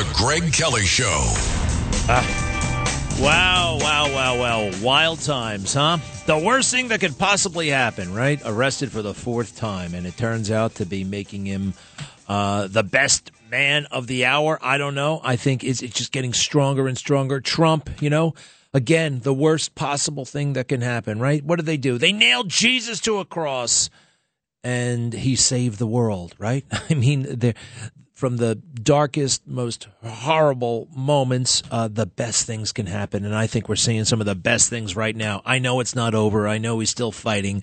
The Greg Kelly Show. Wow, wow, wow, wow. Wild times, huh? The worst thing that could possibly happen, right? Arrested for the fourth time, and it turns out to be making him uh, the best man of the hour. I don't know. I think it's, it's just getting stronger and stronger. Trump, you know, again, the worst possible thing that can happen, right? What did they do? They nailed Jesus to a cross and he saved the world, right? I mean, they're, from the darkest, most horrible moments, uh, the best things can happen. And I think we're seeing some of the best things right now. I know it's not over. I know he's still fighting,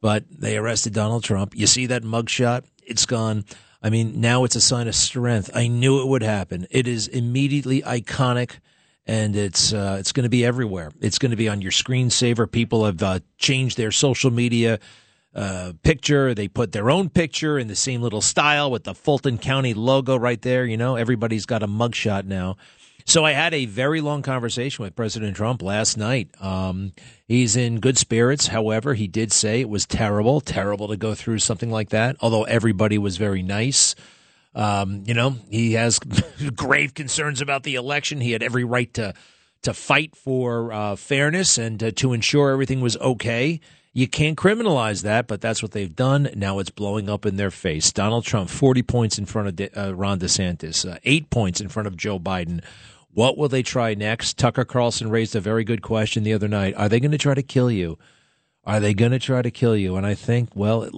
but they arrested Donald Trump. You see that mugshot? It's gone. I mean, now it's a sign of strength. I knew it would happen. It is immediately iconic and it's uh, it's going to be everywhere. It's going to be on your screensaver. People have uh, changed their social media uh, picture. They put their own picture in the same little style with the Fulton County logo right there. You know, everybody's got a mugshot now. So I had a very long conversation with President Trump last night. Um, he's in good spirits. However, he did say it was terrible, terrible to go through something like that. Although everybody was very nice. Um, you know, he has grave concerns about the election. He had every right to to fight for uh, fairness and to, to ensure everything was okay. You can't criminalize that, but that's what they've done. Now it's blowing up in their face. Donald Trump, 40 points in front of De- uh, Ron DeSantis, uh, eight points in front of Joe Biden. What will they try next? Tucker Carlson raised a very good question the other night. Are they going to try to kill you? Are they going to try to kill you? And I think, well,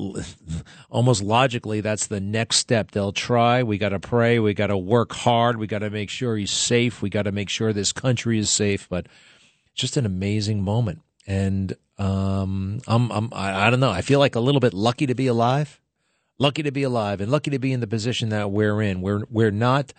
almost logically, that's the next step. They'll try. We got to pray. We got to work hard. We got to make sure he's safe. We got to make sure this country is safe. But just an amazing moment. And um, I'm, I'm, I, I don't know. I feel like a little bit lucky to be alive, lucky to be alive, and lucky to be in the position that we're in. We're we're not.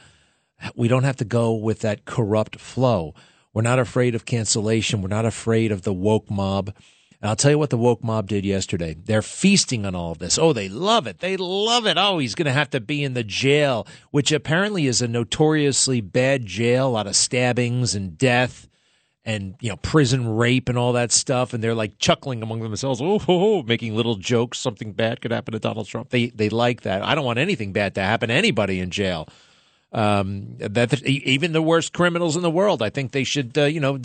We don't have to go with that corrupt flow. We're not afraid of cancellation. We're not afraid of the woke mob. And I'll tell you what the woke mob did yesterday. They're feasting on all of this. Oh, they love it. They love it. Oh, he's going to have to be in the jail, which apparently is a notoriously bad jail, a lot of stabbings and death and you know prison rape and all that stuff and they're like chuckling among themselves. Oh, oh, oh, making little jokes. Something bad could happen to Donald Trump. They they like that. I don't want anything bad to happen to anybody in jail. Um, that even the worst criminals in the world. I think they should uh, you know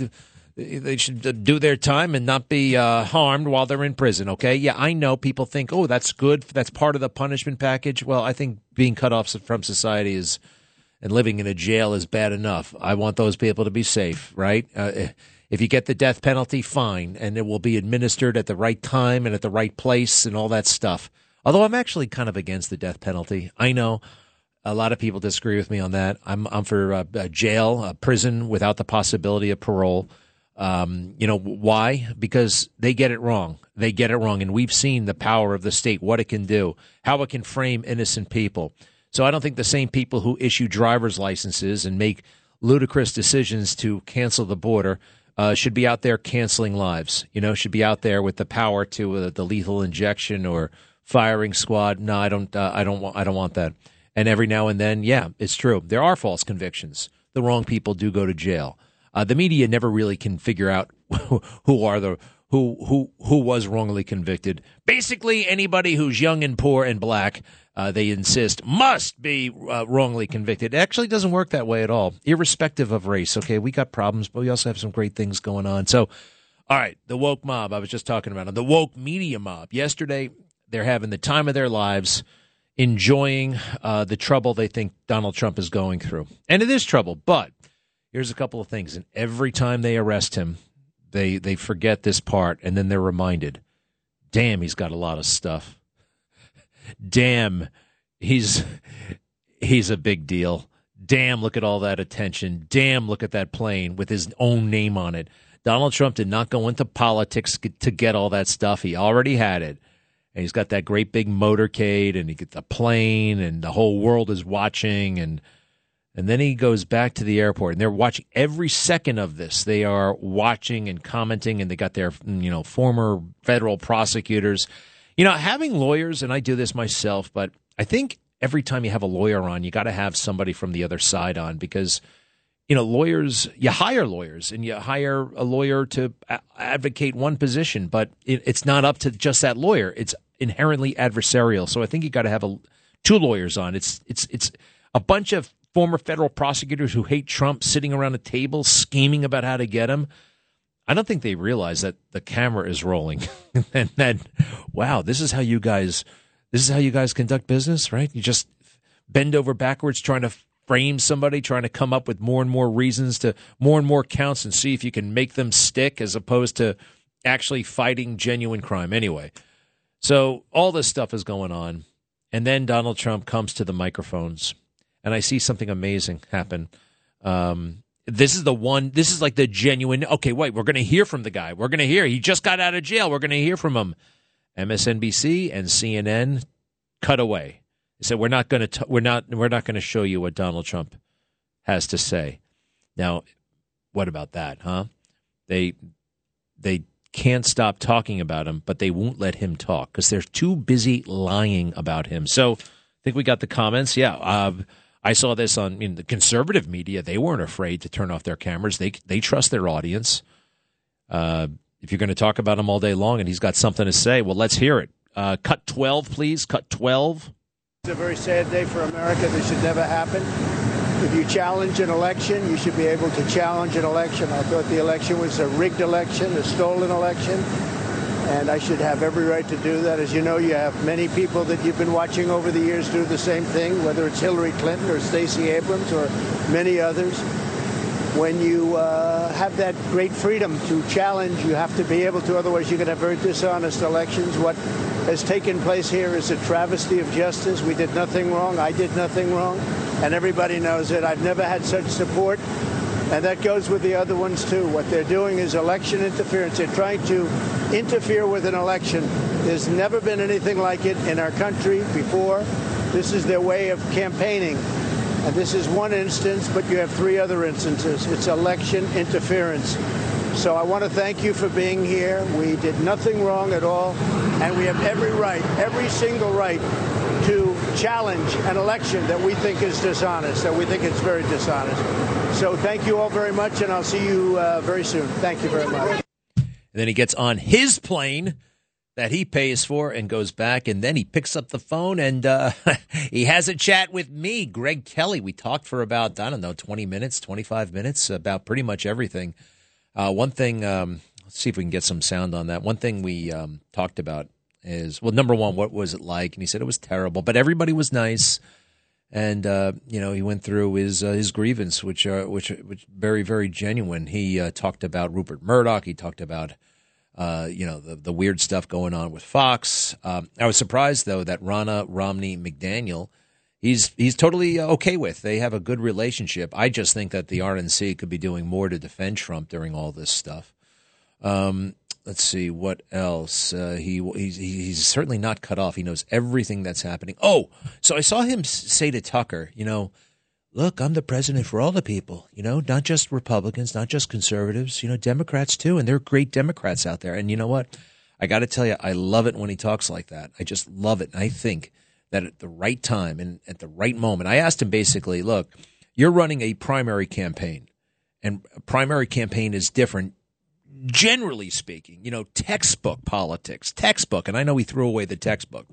they should do their time and not be uh, harmed while they're in prison okay? Yeah I know people think oh that's good. That's part of the punishment package. Well I think being cut off from society is and living in a jail is bad enough. I want those people to be safe, right? Uh, if you get the death penalty, fine, and it will be administered at the right time and at the right place and all that stuff. Although I'm actually kind of against the death penalty. I know a lot of people disagree with me on that. I'm I'm for a jail, a prison without the possibility of parole. Um, you know why? Because they get it wrong. They get it wrong, and we've seen the power of the state, what it can do, how it can frame innocent people. So I don't think the same people who issue driver's licenses and make ludicrous decisions to cancel the border uh, should be out there canceling lives. You know, should be out there with the power to uh, the lethal injection or firing squad. No, I don't. Uh, I don't want. I don't want that. And every now and then, yeah, it's true. There are false convictions. The wrong people do go to jail. Uh, the media never really can figure out who are the who who who was wrongly convicted. Basically, anybody who's young and poor and black uh, they insist must be uh, wrongly convicted. It actually doesn't work that way at all, irrespective of race. Okay, we got problems, but we also have some great things going on. So, all right, the woke mob. I was just talking about the woke media mob. Yesterday, they're having the time of their lives, enjoying uh, the trouble they think Donald Trump is going through, and it is trouble. But here's a couple of things, and every time they arrest him, they they forget this part, and then they're reminded. Damn, he's got a lot of stuff damn, he's he's a big deal. Damn, look at all that attention. Damn, look at that plane with his own name on it. Donald Trump did not go into politics to get all that stuff. He already had it. And he's got that great big motorcade and he gets the plane and the whole world is watching and And then he goes back to the airport, and they're watching every second of this. They are watching and commenting, and they got their you know former federal prosecutors. You know, having lawyers, and I do this myself, but I think every time you have a lawyer on, you got to have somebody from the other side on because you know lawyers you hire lawyers and you hire a lawyer to advocate one position but it, it's not up to just that lawyer. It's inherently adversarial. So i think you got to have a, two lawyers on. It's it's it's a bunch of former federal prosecutors who hate trump sitting around a table scheming about how to get him i don't think they realize that the camera is rolling and that wow this is how you guys this is how you guys conduct business right you just bend over backwards trying to frame somebody, trying to come up with more and more reasons to more and more counts and see if you can make them stick as opposed to actually fighting genuine crime. Anyway, so all this stuff is going on. And then Donald Trump comes to the microphones, and I see something amazing happen. Um, this is the one, this is like the genuine, okay, wait, we're going to hear from the guy. We're going to hear. He just got out of jail. We're going to hear from him. MSNBC and CNN cut away. He said, "We're not going to we're not we're not going to show you what Donald Trump has to say." Now, what about that, huh? They they can't stop talking about him, but they won't let him talk because they're too busy lying about him. So, I think we got the comments. Yeah, uh, I saw this on in the conservative media. They weren't afraid to turn off their cameras. They they trust their audience. Uh, if you're going to talk about him all day long and he's got something to say, well, let's hear it. Uh, cut twelve, please. Cut twelve. It's a very sad day for America. This should never happen. If you challenge an election, you should be able to challenge an election. I thought the election was a rigged election, a stolen election, and I should have every right to do that. As you know, you have many people that you've been watching over the years do the same thing, whether it's Hillary Clinton or Stacey Abrams or many others. When you uh, have that great freedom to challenge, you have to be able to, otherwise, you can have very dishonest elections. What has taken place here is a travesty of justice. We did nothing wrong. I did nothing wrong. And everybody knows it. I've never had such support. And that goes with the other ones, too. What they're doing is election interference. They're trying to interfere with an election. There's never been anything like it in our country before. This is their way of campaigning. And this is one instance, but you have three other instances. It's election interference. So I want to thank you for being here. We did nothing wrong at all, and we have every right, every single right, to challenge an election that we think is dishonest, that we think it's very dishonest. So thank you all very much, and I'll see you uh, very soon. Thank you very much. And then he gets on his plane that he pays for and goes back, and then he picks up the phone and uh, he has a chat with me, Greg Kelly. We talked for about I don't know twenty minutes, twenty five minutes about pretty much everything. Uh, one thing, um, let's see if we can get some sound on that. One thing we um, talked about is well, number one, what was it like? And he said it was terrible, but everybody was nice. And uh, you know, he went through his uh, his grievance, which uh, which which very very genuine. He uh, talked about Rupert Murdoch. He talked about uh, you know the the weird stuff going on with Fox. Um, I was surprised though that Ronna Romney McDaniel, he's he's totally uh, okay with. They have a good relationship. I just think that the RNC could be doing more to defend Trump during all this stuff. Um, let's see what else. Uh, he he's, he's certainly not cut off. He knows everything that's happening. Oh, so I saw him say to Tucker, you know. Look, I'm the president for all the people, you know, not just Republicans, not just conservatives, you know, Democrats too. And there are great Democrats out there. And you know what? I got to tell you, I love it when he talks like that. I just love it. And I think that at the right time and at the right moment, I asked him basically, look, you're running a primary campaign, and a primary campaign is different, generally speaking, you know, textbook politics, textbook. And I know he threw away the textbook.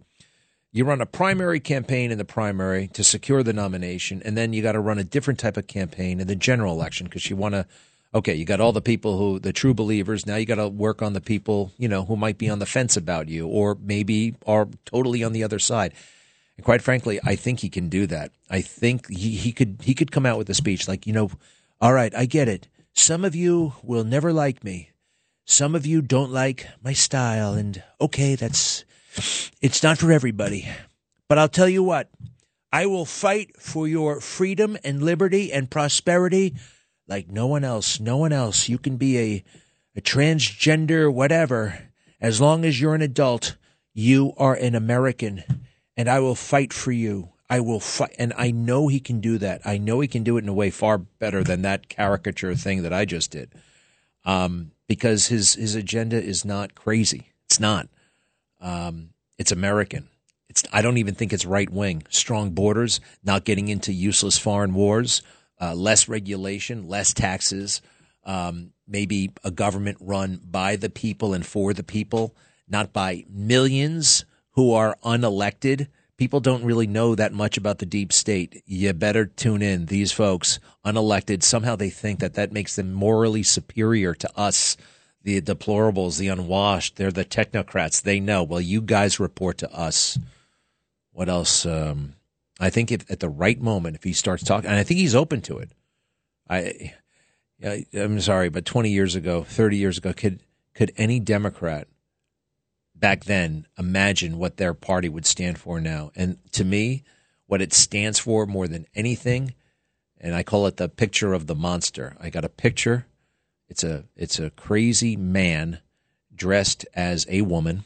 You run a primary campaign in the primary to secure the nomination, and then you got to run a different type of campaign in the general election because you want to. Okay, you got all the people who the true believers. Now you got to work on the people you know who might be on the fence about you, or maybe are totally on the other side. And quite frankly, I think he can do that. I think he, he could he could come out with a speech like, you know, all right, I get it. Some of you will never like me. Some of you don't like my style, and okay, that's it's not for everybody. But I'll tell you what, I will fight for your freedom and liberty and prosperity like no one else. No one else. You can be a, a transgender, whatever. As long as you're an adult, you are an American, and I will fight for you. I will fight, and I know he can do that. I know he can do it in a way far better than that caricature thing that I just did, um, because his his agenda is not crazy. It's not. Um, it's American. It's. I don't even think it's right wing. Strong borders, not getting into useless foreign wars, uh, less regulation, less taxes, um, maybe a government run by the people and for the people, not by millions who are unelected. People don't really know that much about the deep state. You better tune in. These folks, unelected, somehow they think that that makes them morally superior to us, the deplorables, the unwashed. They're the technocrats. They know. Well, you guys report to us. What else? Um, I think if at the right moment, if he starts talking, and I think he's open to it. I, I'm sorry, but 20 years ago, 30 years ago, could could any Democrat back then imagine what their party would stand for now? And to me, what it stands for more than anything, and I call it the picture of the monster. I got a picture. It's a it's a crazy man dressed as a woman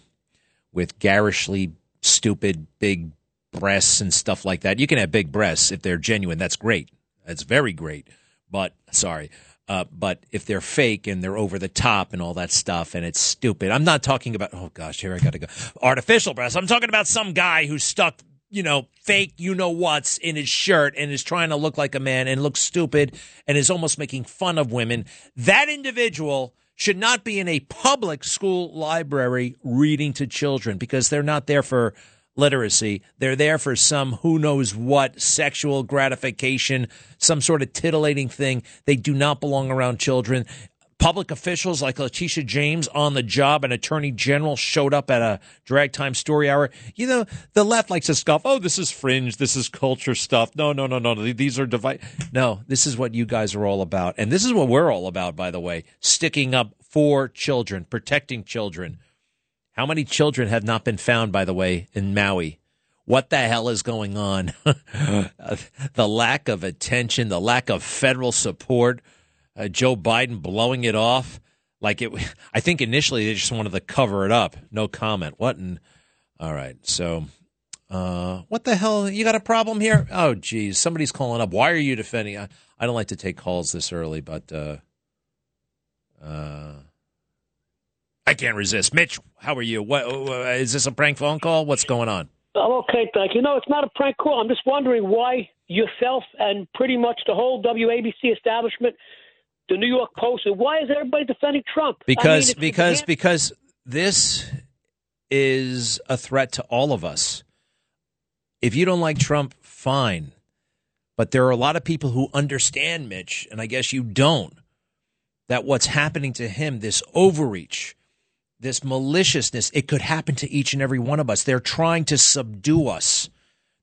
with garishly stupid big breasts and stuff like that. You can have big breasts if they're genuine. That's great. That's very great. But sorry. Uh, but if they're fake and they're over the top and all that stuff and it's stupid, I'm not talking about, oh gosh, here I got to go. Artificial breasts. I'm talking about some guy who's stuck, you know, fake, you know what's in his shirt and is trying to look like a man and looks stupid and is almost making fun of women. That individual should not be in a public school library reading to children because they're not there for literacy. They're there for some who knows what sexual gratification, some sort of titillating thing. They do not belong around children. Public officials like Letitia James on the job, an attorney general showed up at a drag time story hour. You know, the left likes to scoff, oh, this is fringe, this is culture stuff. No, no, no, no. These are divide. No, this is what you guys are all about. And this is what we're all about, by the way, sticking up for children, protecting children how many children have not been found, by the way, in Maui? What the hell is going on? the lack of attention, the lack of federal support, uh, Joe Biden blowing it off. Like it, I think initially they just wanted to cover it up. No comment. What? In, all right. So, uh, what the hell? You got a problem here? Oh, geez. Somebody's calling up. Why are you defending? I, I don't like to take calls this early, but, uh, uh, I can't resist. Mitch, how are you? What uh, is this a prank phone call? What's going on? I'm okay, thank you. No, it's not a prank call. I'm just wondering why yourself and pretty much the whole WABC establishment, the New York Post, and why is everybody defending Trump? Because I mean, because because this is a threat to all of us. If you don't like Trump, fine. But there are a lot of people who understand Mitch, and I guess you don't, that what's happening to him, this overreach, this maliciousness, it could happen to each and every one of us. They're trying to subdue us.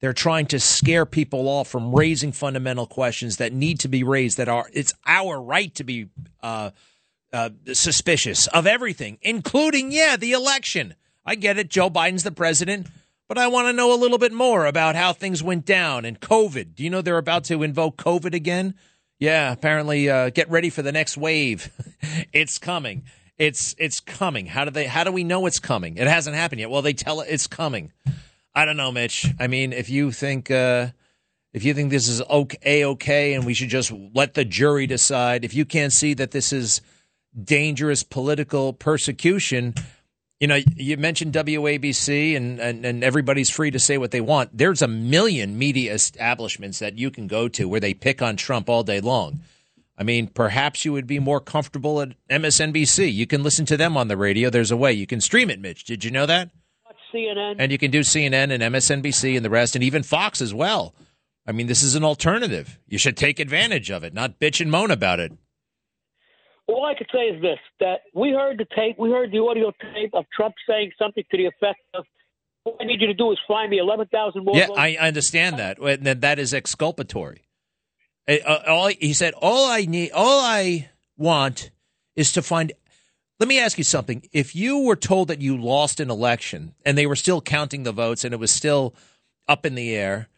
They're trying to scare people off from raising fundamental questions that need to be raised. That are it's our right to be uh, uh, suspicious of everything, including yeah, the election. I get it. Joe Biden's the president, but I want to know a little bit more about how things went down and COVID. Do you know they're about to invoke COVID again? Yeah, apparently. Uh, get ready for the next wave. it's coming. It's it's coming. How do they? How do we know it's coming? It hasn't happened yet. Well, they tell it it's coming. I don't know, Mitch. I mean, if you think uh, if you think this is okay, okay, and we should just let the jury decide. If you can't see that this is dangerous political persecution, you know, you mentioned WABC and, and, and, everybody's free to say what they want. There's a million media establishments that you can go to where they pick on Trump all day long. I mean, perhaps you would be more comfortable at MSNBC. You can listen to them on the radio. There's a way you can stream it, Mitch. Did you know that? CNN. And you can do CNN and MSNBC and the rest, and even Fox as well. I mean, this is an alternative. You should take advantage of it, not bitch and moan about it. All I could say is this: that we heard the tape, we heard the audio tape of Trump saying something to the effect of, "What I need you to do is find me eleven thousand more." Yeah, votes. I understand that. and That is exculpatory. All he said, all I need, all I want is to find. Let me ask you something. If you were told that you lost an election and they were still counting the votes and it was still up in the air,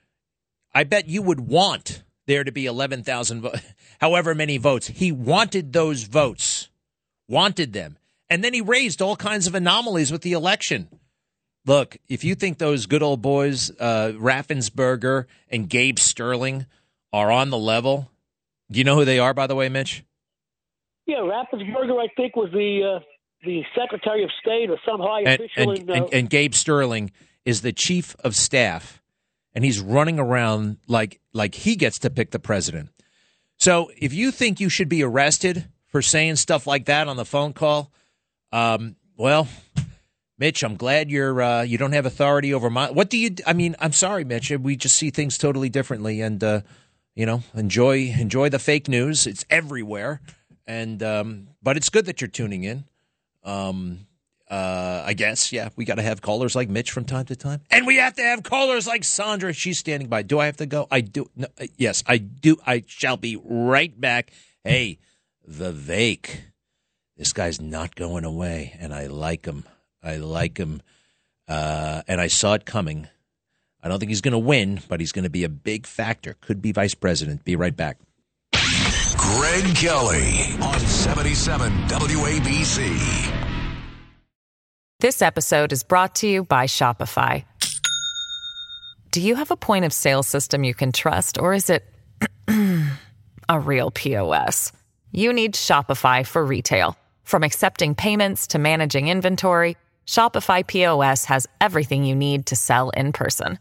I bet you would want there to be 11,000, vo- however many votes. He wanted those votes, wanted them. And then he raised all kinds of anomalies with the election. Look, if you think those good old boys, uh, Raffensperger and Gabe Sterling, are on the level, do you know who they are, by the way, Mitch? Yeah, Raffensperger, I think, was the uh, the Secretary of State or some high and, official. and, in, uh, and, and Gabe Sterling is the chief of staff, and he's running around like like he gets to pick the president. So if you think you should be arrested for saying stuff like that on the phone call, um, well, Mitch, I'm glad you're uh, you don't have authority over my. What do you? I mean, I'm sorry, Mitch. We just see things totally differently, and uh, you know, enjoy enjoy the fake news. It's everywhere, and um, but it's good that you're tuning in. Um, uh, I guess, yeah, we got to have callers like Mitch from time to time, and we have to have callers like Sandra. She's standing by. Do I have to go? I do. No, uh, yes, I do. I shall be right back. Hey, Vivek, this guy's not going away, and I like him. I like him, uh, and I saw it coming. I don't think he's going to win, but he's going to be a big factor. Could be vice president. Be right back. Greg Kelly on 77 WABC. This episode is brought to you by Shopify. Do you have a point of sale system you can trust, or is it a real POS? You need Shopify for retail. From accepting payments to managing inventory, Shopify POS has everything you need to sell in person.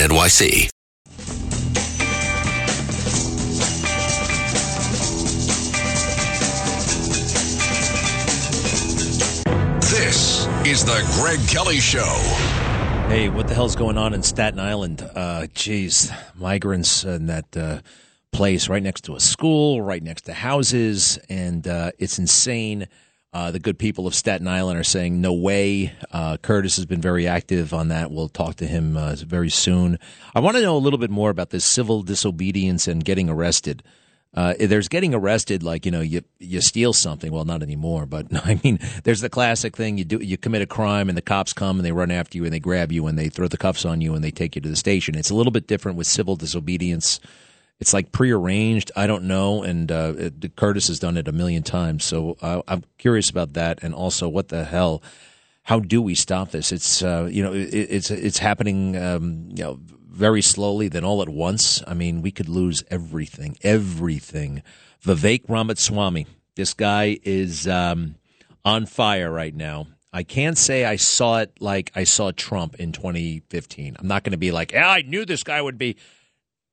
NYC. This is the Greg Kelly Show. Hey, what the hell's going on in Staten Island? Uh, geez, migrants in that uh, place right next to a school, right next to houses, and uh, it's insane. Uh, the good people of Staten Island are saying no way. Uh, Curtis has been very active on that. We'll talk to him uh, very soon. I want to know a little bit more about this civil disobedience and getting arrested. Uh, there's getting arrested, like you know, you you steal something. Well, not anymore, but I mean, there's the classic thing: you do you commit a crime, and the cops come and they run after you and they grab you and they throw the cuffs on you and they take you to the station. It's a little bit different with civil disobedience. It's like prearranged. I don't know, and uh, it, Curtis has done it a million times. So uh, I'm curious about that, and also what the hell. How do we stop this? It's uh, you know it, it's it's happening um, you know very slowly, then all at once. I mean, we could lose everything, everything. Vivek Ramaswamy, this guy is um, on fire right now. I can't say I saw it like I saw Trump in 2015. I'm not going to be like, yeah, I knew this guy would be.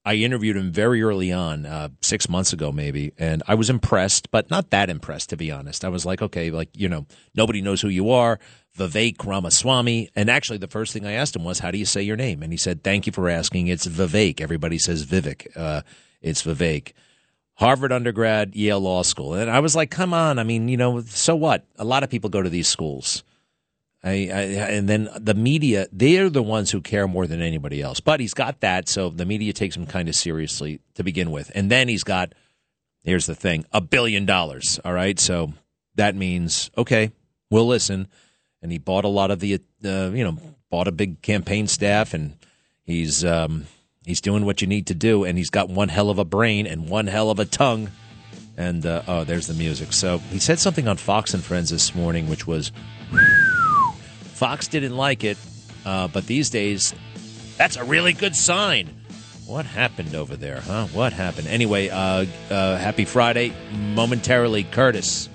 I interviewed him very early on, uh, six months ago maybe, and I was impressed, but not that impressed to be honest. I was like, okay, like you know, nobody knows who you are, Vivek Ramaswamy, and actually the first thing I asked him was, how do you say your name? And he said, thank you for asking. It's Vivek. Everybody says Vivek. Uh, it's Vivek. Harvard undergrad, Yale Law School, and I was like, come on. I mean, you know, so what? A lot of people go to these schools. I, I, and then the media, they're the ones who care more than anybody else. But he's got that, so the media takes him kind of seriously to begin with. And then he's got, here's the thing, a billion dollars. All right, so that means okay, we'll listen. And he bought a lot of the, uh, you know, bought a big campaign staff, and he's um, he's doing what you need to do. And he's got one hell of a brain and one hell of a tongue. And uh, oh, there's the music. So he said something on Fox and Friends this morning, which was. Fox didn't like it, uh, but these days, that's a really good sign. What happened over there, huh? What happened? Anyway, uh, uh, happy Friday. Momentarily, Curtis.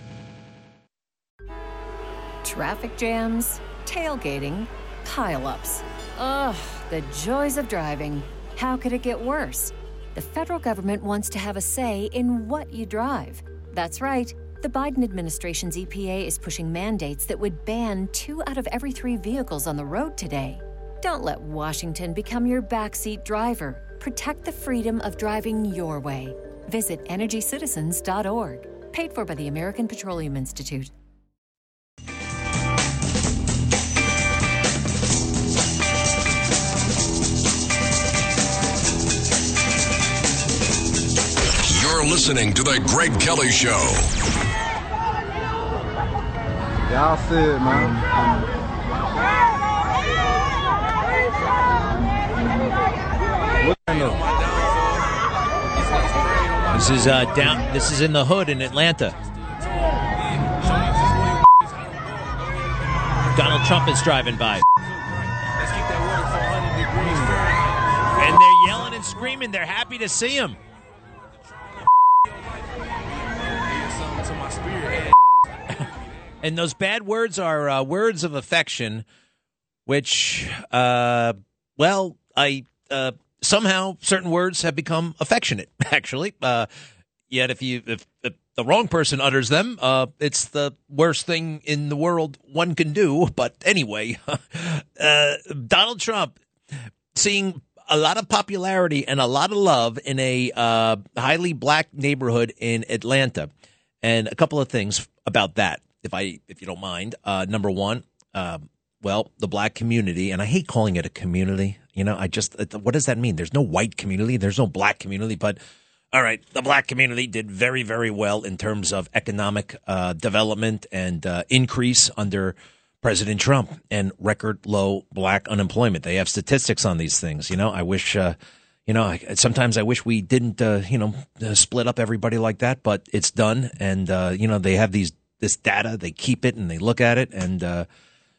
Traffic jams, tailgating, pileups. Ugh, the joys of driving. How could it get worse? The federal government wants to have a say in what you drive. That's right. The Biden administration's EPA is pushing mandates that would ban two out of every three vehicles on the road today. Don't let Washington become your backseat driver. Protect the freedom of driving your way. Visit EnergyCitizens.org. Paid for by the American Petroleum Institute. You're listening to The Greg Kelly Show. Y'all see it, man. This is uh, down. This is in the hood in Atlanta. Donald Trump is driving by, and they're yelling and screaming. They're happy to see him. And those bad words are uh, words of affection, which, uh, well, I uh, somehow certain words have become affectionate. Actually, uh, yet if you if, if the wrong person utters them, uh, it's the worst thing in the world one can do. But anyway, uh, Donald Trump seeing a lot of popularity and a lot of love in a highly black neighborhood in Atlanta, and a couple of things about that, if I if you don't mind. Uh, number one, um, well, the black community, and I hate calling it a community. You know, I just what does that mean? There's no white community, there's no black community, but all right, the black community did very, very well in terms of economic uh, development and uh, increase under President Trump and record low black unemployment. They have statistics on these things. You know, I wish, uh, you know, I, sometimes I wish we didn't, uh, you know, uh, split up everybody like that, but it's done. And, uh, you know, they have these, this data, they keep it and they look at it. And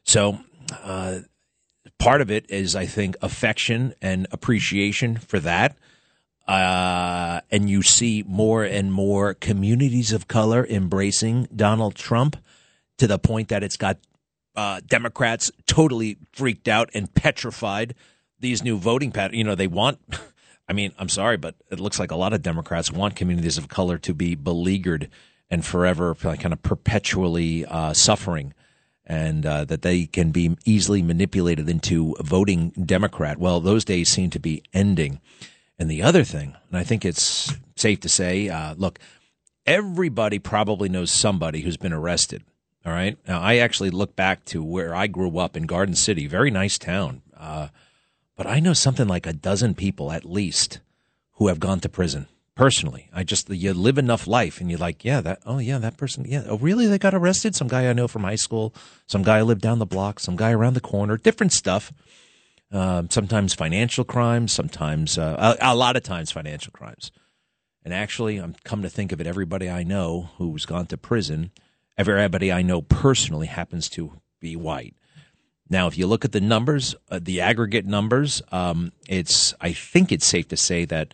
so part of it is, I think, affection and appreciation for that. Uh, and you see more and more communities of color embracing Donald Trump to the point that it's got uh, Democrats totally freaked out and petrified. These new voting patterns, you know, they want. I mean, I'm sorry, but it looks like a lot of Democrats want communities of color to be beleaguered and forever, kind of perpetually uh, suffering and uh, that they can be easily manipulated into voting Democrat. Well, those days seem to be ending. And the other thing, and I think it's safe to say, uh, look, everybody probably knows somebody who's been arrested. All right. Now, I actually look back to where I grew up in Garden City, very nice town. Uh, but I know something like a dozen people at least who have gone to prison personally. I just you live enough life, and you're like, yeah, that. Oh, yeah, that person. Yeah. Oh, really? They got arrested. Some guy I know from high school. Some guy I lived down the block. Some guy around the corner. Different stuff. Uh, sometimes financial crimes. Sometimes uh, a, a, lot of times financial crimes. And actually, I'm come to think of it. Everybody I know who's gone to prison, everybody I know personally happens to be white. Now, if you look at the numbers, uh, the aggregate numbers, um, it's I think it's safe to say that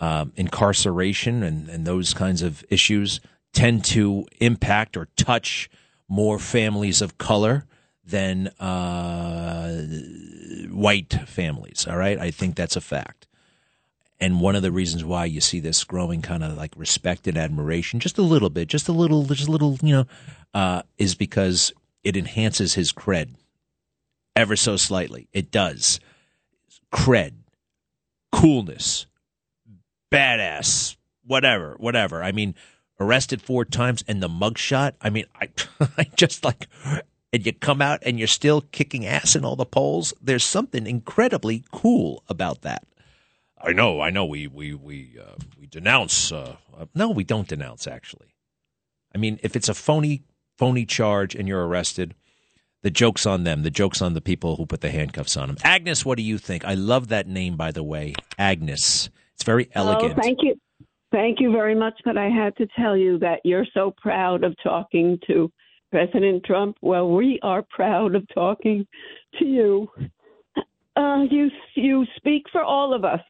um, incarceration and, and those kinds of issues tend to impact or touch more families of color than uh, white families. All right, I think that's a fact. And one of the reasons why you see this growing kind of like respect and admiration, just a little bit, just a little, just a little, you know, uh, is because it enhances his cred ever so slightly. It does. Cred, coolness, badass, whatever, whatever. I mean, arrested four times and the mugshot. I mean, I, I just like, and you come out and you're still kicking ass in all the polls. There's something incredibly cool about that. I know, I know. We we we uh, we denounce. Uh, uh, no, we don't denounce. Actually, I mean, if it's a phony phony charge and you're arrested, the joke's on them. The joke's on the people who put the handcuffs on them. Agnes, what do you think? I love that name, by the way, Agnes. It's very elegant. Oh, thank you. Thank you very much. But I had to tell you that you're so proud of talking to President Trump. Well, we are proud of talking to you. Uh, you you speak for all of us.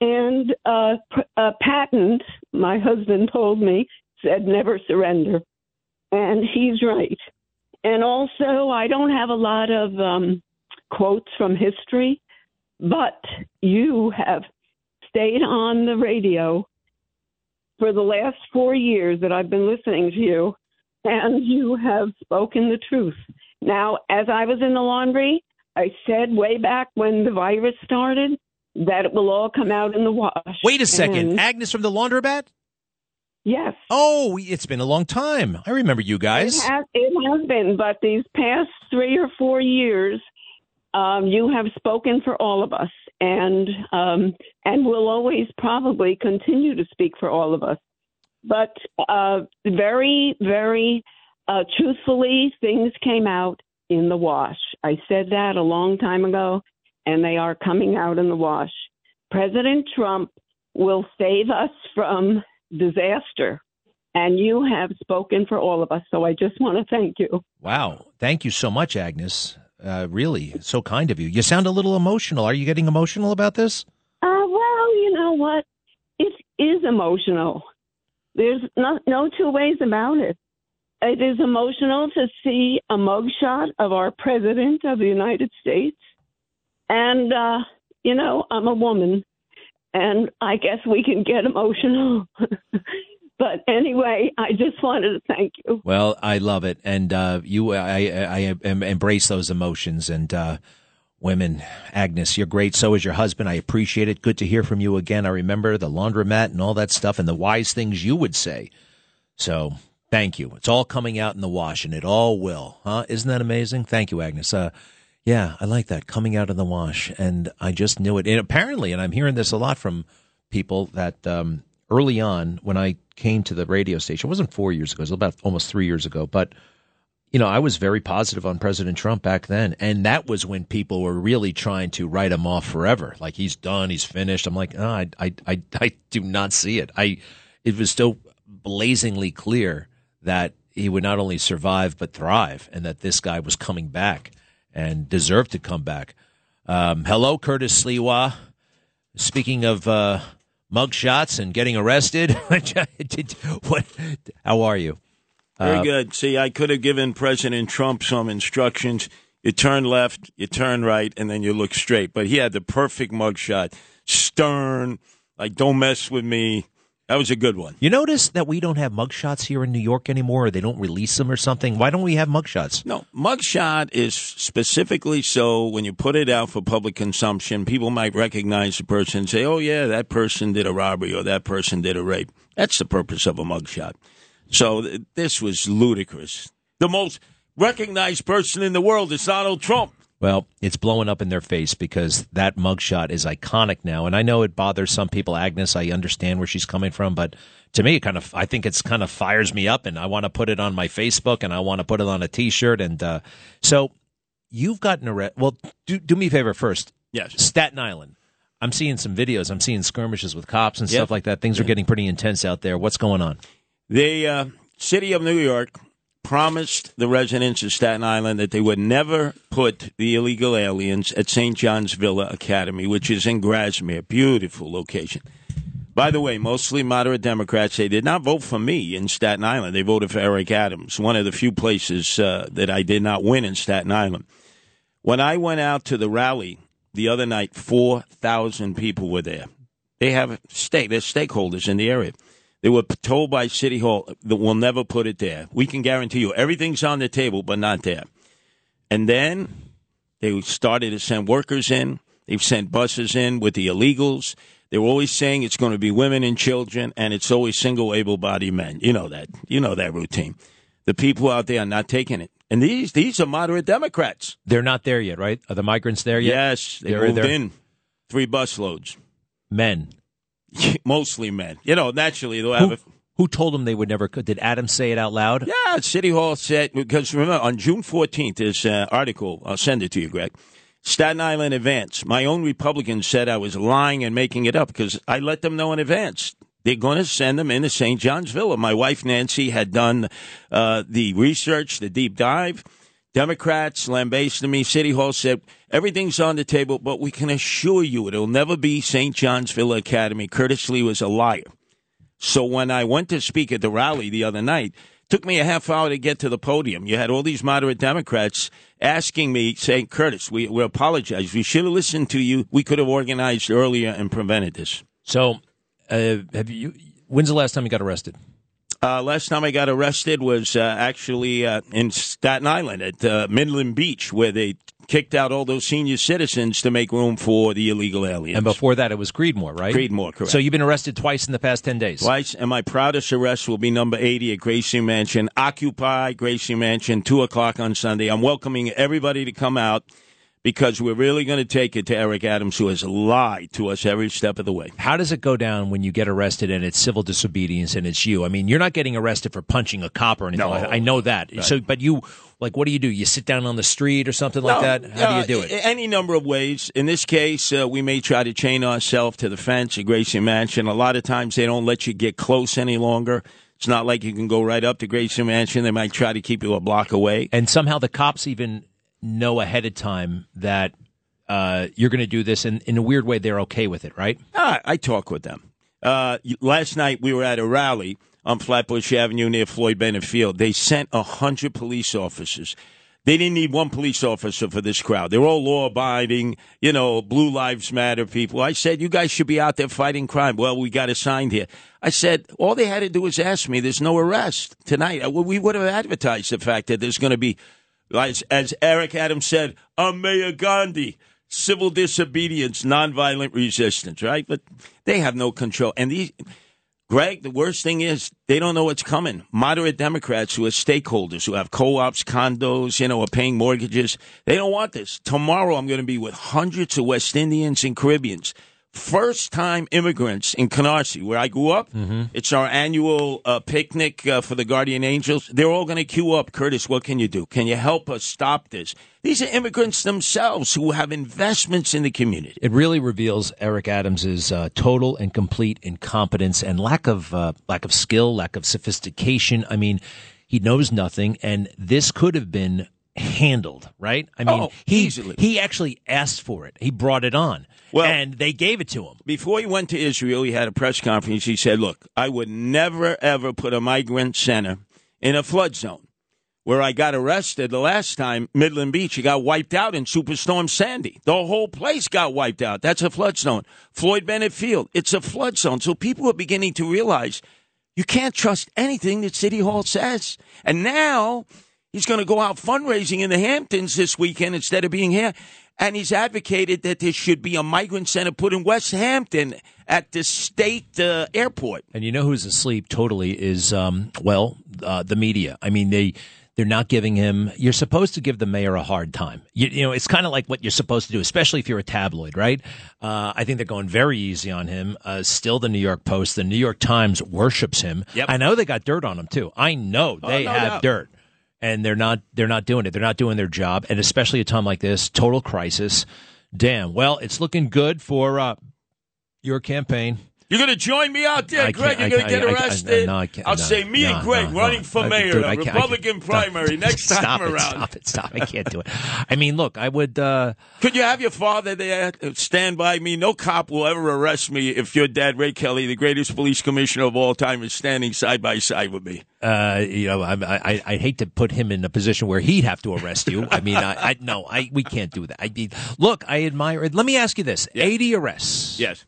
And uh, uh, Patton, my husband told me, said never surrender, and he's right. And also, I don't have a lot of um, quotes from history, but you have stayed on the radio for the last four years that I've been listening to you, and you have spoken the truth. Now, as I was in the laundry, I said way back when the virus started that it will all come out in the wash. Wait a second, And- Agnes from the laundromat. yes. Oh, it's been a long time. I remember you guys. It has, it has been, but these past three or four years, um, you have spoken for all of us, and um, and will always probably continue to speak for all of us. But uh, very, very uh, truthfully, things came out in the wash. I said that a long time ago, and they are coming out in the wash. President Trump will save us from disaster and you have spoken for all of us. So I just want to thank you. Wow. Thank you so much, Agnes. Uh, really, so kind of you. You sound a little emotional. Are you getting emotional about this? Uh, well, you know what? It is emotional. There's no, no two ways about it. It is emotional to see a mugshot of our president of the United States. And, uh, you know, I'm a woman, and I guess we can get emotional. but anyway, I just wanted to thank you. Well, I love it, and uh, you, I, I, I embrace those emotions. And uh, women, Agnes, you're great. So is your husband. I appreciate it. Good to hear from you again. I remember the laundromat and all that stuff, and the wise things you would say. So thank you. It's all coming out in the wash, and it all will, huh? Isn't that amazing? Thank you, Agnes. Uh, yeah, I like that coming out in the wash, and I just knew it. And apparently, and I'm hearing this a lot from people that um, early on when I came to the radio station, it wasn't four years ago, it was about almost three years ago, but you know, I was very positive on President Trump back then, and that was when people were really trying to write him off forever. Like he's done, he's finished. I'm like, oh, I, I, I, I do not see it. I, it was still blazingly clear that he would not only survive but thrive, and that this guy was coming back and deserved to come back. Um, hello, Curtis Sliwa. Speaking of uh, mugshots and getting arrested, what? How are you? Very Uh, good. See, I could have given President Trump some instructions. You turn left, you turn right, and then you look straight. But he had the perfect mugshot. Stern, like, don't mess with me. That was a good one. You notice that we don't have mugshots here in New York anymore, or they don't release them or something. Why don't we have mugshots? No, mugshot is specifically so when you put it out for public consumption, people might recognize the person and say, oh, yeah, that person did a robbery or that person did a rape. That's the purpose of a mugshot. So th- this was ludicrous. The most recognized person in the world is Donald Trump. Well, it's blowing up in their face because that mugshot is iconic now, and I know it bothers some people. Agnes, I understand where she's coming from, but to me, it kind of, I think it's kind of fires me up, and I want to put it on my Facebook, and I want to put it on a T-shirt, and uh, so you've gotten arrested. Well, do do me a favor first. Yes. Staten Island. I'm seeing some videos. I'm seeing skirmishes with cops and Yep. stuff like that. Things are getting pretty intense out there. What's going on? The uh, city of New York promised the residents of Staten Island that they would never put the illegal aliens at St. John's Villa Academy, which is in Grasmere. Beautiful location. By the way, mostly moderate Democrats. They did not vote for me in Staten Island. They voted for Eric Adams, one of the few places uh, that I did not win in Staten Island. When I went out to the rally the other night, 4,000 people were there. They have stake, they're stakeholders in the area. They were told by City Hall that we'll never put it there. We can guarantee you everything's on the table, but not there. And then they started to send workers in. They've sent buses in with the illegals. They were always saying it's going to be women and children, and it's always single able-bodied men. You know that. You know that routine. The people out there are not taking it. And these these are moderate Democrats. They're not there yet, right? Are the migrants there yet? Yes, they They're- moved they're in three busloads. Men. Mostly men. You know, naturally they'll have Who, a who told them they would never? Could? Did Adam say it out loud? Yeah, City Hall said because remember on June fourteenth, this uh, article I'll send it to you, Greg. Staten Island advance. My own Republicans said I was lying and making it up because I let them know in advance. They're going to send them into St. John's Villa. My wife Nancy had done uh, the research, the deep dive. Democrats lambasted me. City Hall said everything's on the table, but we can assure you it'll never be St. John's Villa Academy. Curtis Sliwa was a liar. So when I went to speak at the rally the other night, took me a half hour to get to the podium. You had all these moderate Democrats asking me, saying, Curtis, we, we apologize. We should have listened to you. We could have organized earlier and prevented this. So, uh, have you? When's the last time you got arrested? Uh, last time I got arrested was uh, actually uh, in Staten Island at uh, Midland Beach, where they kicked out all those senior citizens to make room for the illegal aliens. And before that, it was Creedmoor, right? Creedmoor, correct. So you've been arrested twice in the past 10 days. Twice, and my proudest arrest will be number 80 at Gracie Mansion. Occupy Gracie Mansion, 2 o'clock on Sunday. I'm welcoming everybody to come out because we're really going to take it to Eric Adams, who has lied to us every step of the way. How does it go down when you get arrested and it's civil disobedience and it's you? I mean, you're not getting arrested for punching a cop or anything No. like. I know that. Right. So, but you, like, what do you do? You sit down on the street or something like that? How do you uh, do it? Any number of ways. In this case, uh, we may try to chain ourselves to the fence at Gracie Mansion. A lot of times they don't let you get close any longer. It's not like you can go right up to Gracie Mansion. They might try to keep you a block away. And somehow the cops even know ahead of time that uh, you're going to do this, and in a weird way, they're okay with it, right? Ah, I talk with them. Uh, last night we were at a rally on Flatbush Avenue near Floyd Bennett Field. They sent hundred police officers. They didn't need one police officer for this crowd. They're all law abiding, you know, Blue Lives Matter people. I said, you guys should be out there fighting crime. Well, we got assigned here. I said, all they had to do was ask me. There's no arrest tonight. Uh, We would have advertised the fact that there's going to be, as, as Eric Adams said, a Mahatma Gandhi civil disobedience, nonviolent resistance, right? But they have no control. And these, Greg, the worst thing is they don't know what's coming. Moderate Democrats who are stakeholders, who have co-ops, condos, you know, are paying mortgages, they don't want this. Tomorrow I'm going to be with hundreds of West Indians and Caribbeans. First time immigrants in Canarsie, where I grew up. It's our annual uh, picnic uh, for the Guardian Angels. They're all going to queue up. Curtis, what can you do? Can you help us stop this? These are immigrants themselves who have investments in the community. It really reveals Eric Adams's uh, total and complete incompetence and lack of uh, lack of skill, lack of sophistication. I mean, he knows nothing, and this could have been handled, right? I mean, Oh, he easily. he actually asked for it. He brought it on, Well- and they gave it to him. Before he went to Israel, he had a press conference. He said, Look, I would never, ever put a migrant center in a flood zone. Where I got arrested the last time, Midland Beach, it got wiped out in Superstorm Sandy. The whole place got wiped out. That's a flood zone. Floyd Bennett Field, it's a flood zone. So people are beginning to realize you can't trust anything that City Hall says. And now he's going to go out fundraising in the Hamptons this weekend instead of being here. And he's advocated that there should be a migrant center put in West Hampton at the state uh, airport. And you know who's asleep totally is um, well uh, the media. I mean they they're not giving him. You're supposed to give the mayor a hard time. You, you know it's kind of like what you're supposed to do, especially if you're a tabloid, right? Uh, I think they're going very easy on him. Uh, still, the New York Post, the New York Times worships him. Yep. I know they got dirt on him too. I know Oh, they no have doubt. dirt. And they're not they're not doing it. They're not doing their job. And especially a time like this, total crisis. Damn. Well, it's looking good for uh, your campaign. You're going to join me out there, I Greg. You're going to get can't- I- I- arrested. no, I can't- will no, say me no, and Greg running for mayor, dude, the can't- can't- Republican primary next time stop around. It, stop it! Stop! I can't do it. I mean, look, I would. Uh, Could you have your father there uh, stand by me? No cop will ever arrest me if your dad, Ray Kelly, the greatest police commissioner of all time, is standing side by side with me. uh, you know, I, I, I hate to put him in a position where he'd have to arrest you. I mean, I, I no, I we can't do that. I look, I admire it. Let me ask you this: eighty arrests. Yes.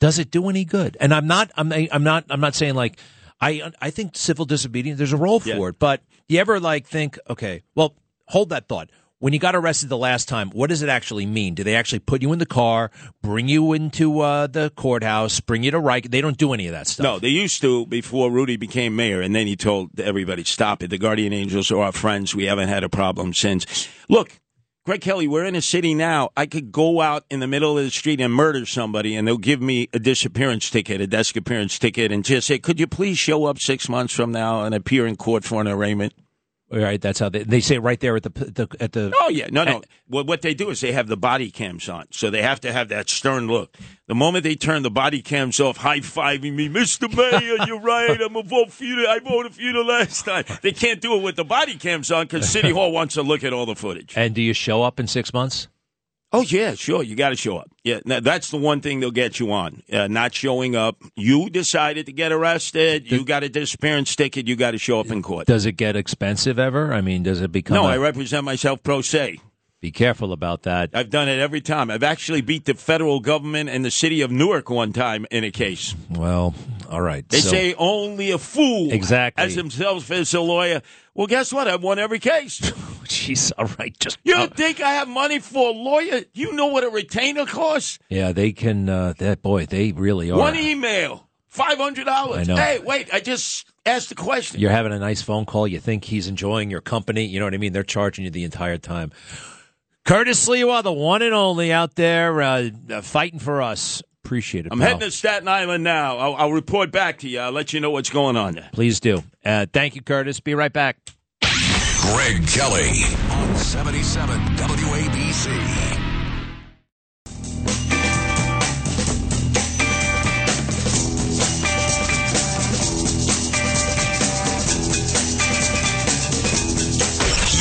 Does it do any good? And I'm not. I'm. I'm not. I'm not saying like. I. I think civil disobedience. There's a role for Yeah. it. But you ever like think? Okay. Well, hold that thought. When you got arrested the last time, what does it actually mean? Do they actually put you in the car, bring you into uh, the courthouse, bring you to Rike? They don't do any of that stuff. No, they used to before Rudy became mayor, and then he told everybody, "Stop it." The Guardian Angels are our friends. We haven't had a problem since. Look, Greg Kelly, we're in a city now. I could go out in the middle of the street and murder somebody, and they'll give me a disappearance ticket, a desk appearance ticket, and just say, "Could you please show up six months from now and appear in court for an arraignment?" All right, that's how they, they say it right there at the, the at the. Oh yeah, no, no. Well, what they do is they have the body cams on, so they have to have that stern look. The moment they turn the body cams off, high fiving me, Mister Mayor, you're right. I'm a vote for you. I voted for you the last time. They can't do it with the body cams on because City Hall wants to look at all the footage. And do you show up in six months? Oh yeah, sure. You got to show up. Yeah, now, that's the one thing they'll get you on. Uh, not showing up. You decided to get arrested. You got a disappearance ticket. You got to show up in court. Does it get expensive ever? I mean, does it become? No, a- I represent myself pro se. be careful about that. I've done it every time. I've actually beat the federal government and the city of Newark one time in a case. Well, all right. They so- say only a fool Exactly. has himself as a lawyer. Well, guess what? I've won every case. jeez. All right, just You uh, think I have money for a lawyer? You know what a retainer costs? yeah. They can. Uh, that boy, they really are. One email, five hundred dollars. Hey, wait! I just asked the question. You're having a nice phone call. You think he's enjoying your company. You know what I mean? They're charging you the entire time. Curtis Sliwa, the one and only out there uh, uh, fighting for us. Appreciate it. I'm pal. heading to Staten Island now. I'll, I'll report back to you. I'll let you know what's going on there. Please do. Uh, thank you, Curtis. Be right back. Greg Kelly on 77 WABC.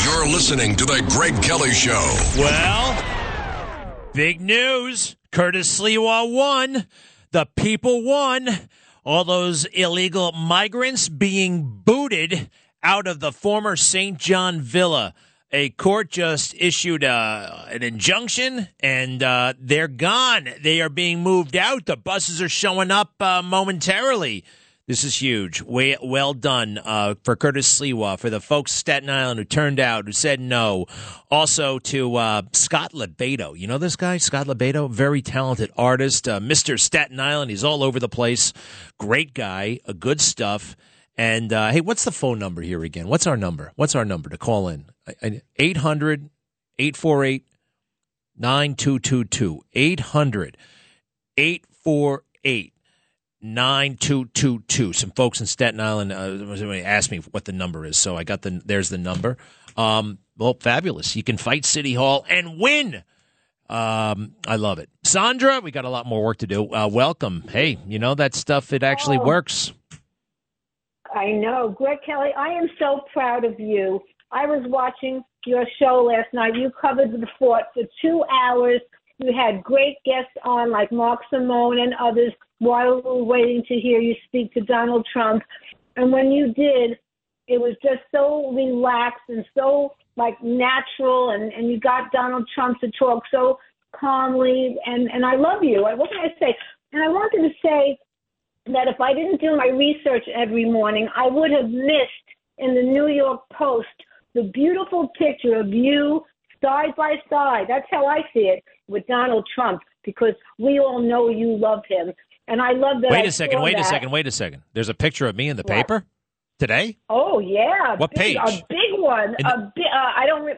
You're listening to the Greg Kelly Show. Well, big news. Curtis Sliwa won. The people won. All those illegal migrants being booted out of the former St. John Villa. A court just issued uh, an injunction, and uh, they're gone. They are being moved out. The buses are showing up uh, momentarily. This is huge. Way, well done uh, for Curtis Sliwa, for the folks Staten Island who turned out, who said no. Also to uh, Scott LoBaido. You know this guy, Scott LoBaido? Very talented artist. Uh, Mr. Staten Island. He's all over the place. Great guy. Uh, good stuff. And uh, hey, what's the phone number here again? What's our number? What's our number to call in? 800 848 9222. 800 848 9222. Some folks in Staten Island uh, asked me what the number is, so I got the there's the number. Um, well, fabulous. You can fight City Hall and win. Um, I love it. Sandra, we got a lot more work to do. Uh, welcome. Hey, you know that stuff, it actually Oh. works. I know. Greg Kelly, I am so proud of you. I was watching your show last night. You covered the fort for two hours. You had great guests on like Mark Simone and others while we were waiting to hear you speak to Donald Trump. And when you did, it was just so relaxed and so like natural and, and you got Donald Trump to talk so calmly and, and I love you. What can I say? And I wanted to say that if I didn't do my research every morning, I would have missed in the New York Post the beautiful picture of you side by side. That's how I see it with Donald Trump because we all know you love him. And I love that. Wait I a second, saw wait a second, wait a second. There's a picture of me in the What? paper today? Oh yeah. What big, page? A big one. In a bi- uh, I don't. Re-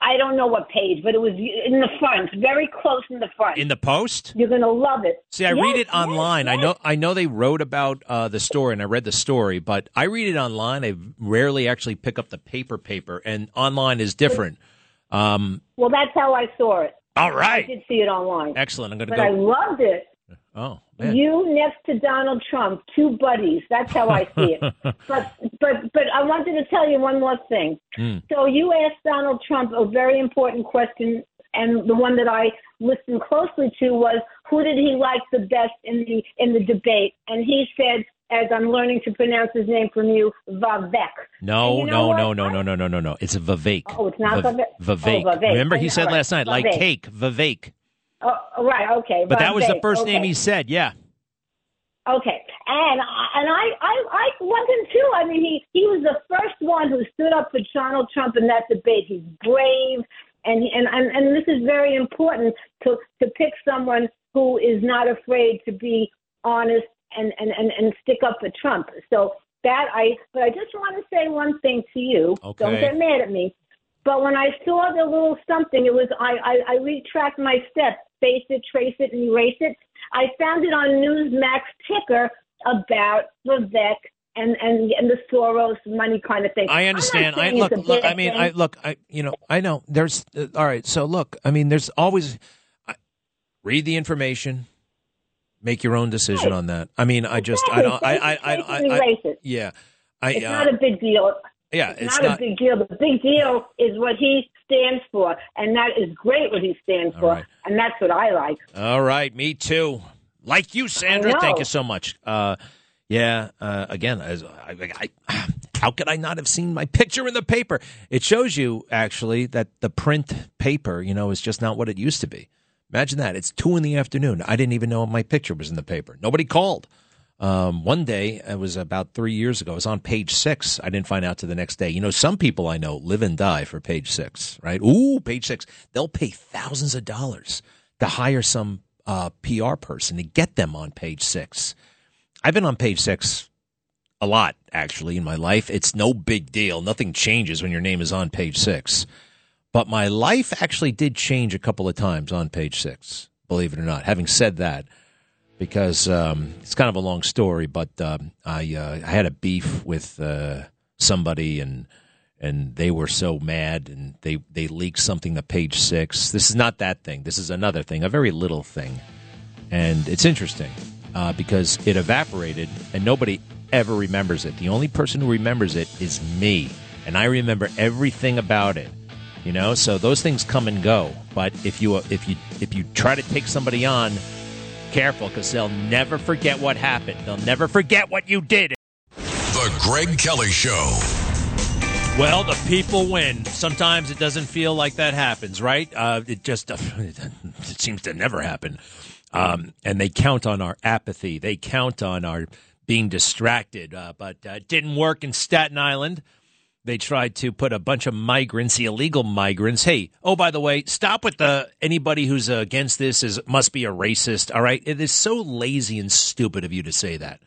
I, don't know what page, but it was in the front, very close in the front. In the Post? You're gonna love it. See, I Yes, read it yes, online. I know I know they wrote about uh, the story, and I read the story, but I read it online. I rarely actually pick up the paper paper, and online is different. Um, Well, that's how I saw it. all right, I did see it online. excellent. I'm going to But I loved it. Oh man, You next to Donald Trump, two buddies. That's how I see it. but but but I wanted to tell you one more thing. Mm. So you asked Donald Trump a very important question, and the one that I listened closely to was who did he like the best in the in the debate? And he said, as I'm learning to pronounce his name from you, Vivek. no, you know no, no, no, no, no, no, no, no. It's a Vivek. Oh, it's not Vivek. Vivek. Oh, Vivek. Remember, he said last night, like cake, Vivek. Oh, right, okay. But that was the first okay. name he said. Yeah. Okay, and and I I I him too. I mean, he he was the first one who stood up for Donald Trump in that debate. He's brave, and and and, and this is very important to to pick someone who is not afraid to be honest and and and, and stick up for Trump. So that I but I just want to say one thing to you. Okay. Don't get mad at me. But when I saw the little something, it was I, I, I retract my steps, face it, trace it, and erase it. I found it on Newsmax ticker about Vivek and, and and the Soros money kind of thing. I understand. I look, look. I mean, thing. I look. I you know, I know. There's uh, all right. So look. I mean, there's always I, read the information, make your own decision Right. on that. I mean, I just I don't. I I I, I, I, erase it. yeah. I It's uh, not a big deal. Yeah. It's, It's not, not. a big deal. The big deal is what he stands for, and that is great what he stands All for, right. and that's what I like. All right, me too. Like you, Sandra. Thank you so much. Uh, yeah. Uh, again, as I, I, how could I not have seen my picture in the paper? It shows you actually that the print paper, you know, is just not what it used to be. Imagine that. It's two in the afternoon. I didn't even know my picture was in the paper. Nobody called. Um, one day, it was about three years ago, it was on page six. I didn't find out to the next day. You know, some people I know live and die for page six, right? Ooh, page six. They'll pay thousands of dollars to hire some uh, PR person to get them on page six. I've been on page six a lot, actually, in my life. It's no big deal. Nothing changes when your name is on page six. But my life actually did change a couple of times on page six, believe it or not. Having said that, because um, it's kind of a long story, but um, I uh, I had a beef with uh, somebody and and they were so mad and they they leaked something to page six. This is not that thing. This is another thing, a very little thing, and it's interesting uh, because it evaporated and nobody ever remembers it. The only person who remembers it is me, and I remember everything about it. You know, so those things come and go. But if you if you if you try to take somebody on Careful, because they'll never forget what happened. They'll never forget what you did. The Greg Kelly Show. Well, the people win. Sometimes it doesn't feel like that happens, right? Uh, it just it seems to never happen. Um, and they count on our apathy. They count on our being distracted. Uh, but uh, it didn't work in Staten Island. They tried to put a bunch of migrants, illegal migrants. Hey, oh by the way, stop with the anybody who's against this is must be a racist. All right, it is so lazy and stupid of you to say that.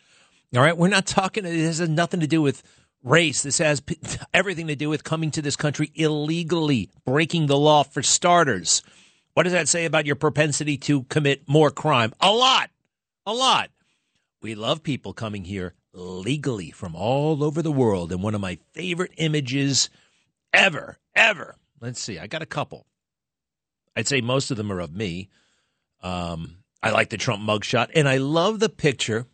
All right, we're not talking. It has nothing to do with race. This has everything to do with coming to this country illegally, breaking the law for starters. What does that say about your propensity to commit more crime? A lot, a lot. We love people coming here legally from all over the world. And one of my favorite images ever, ever. Let's see, I got a couple. I'd say most of them are of me. Um, I like the Trump mugshot, and I love the picture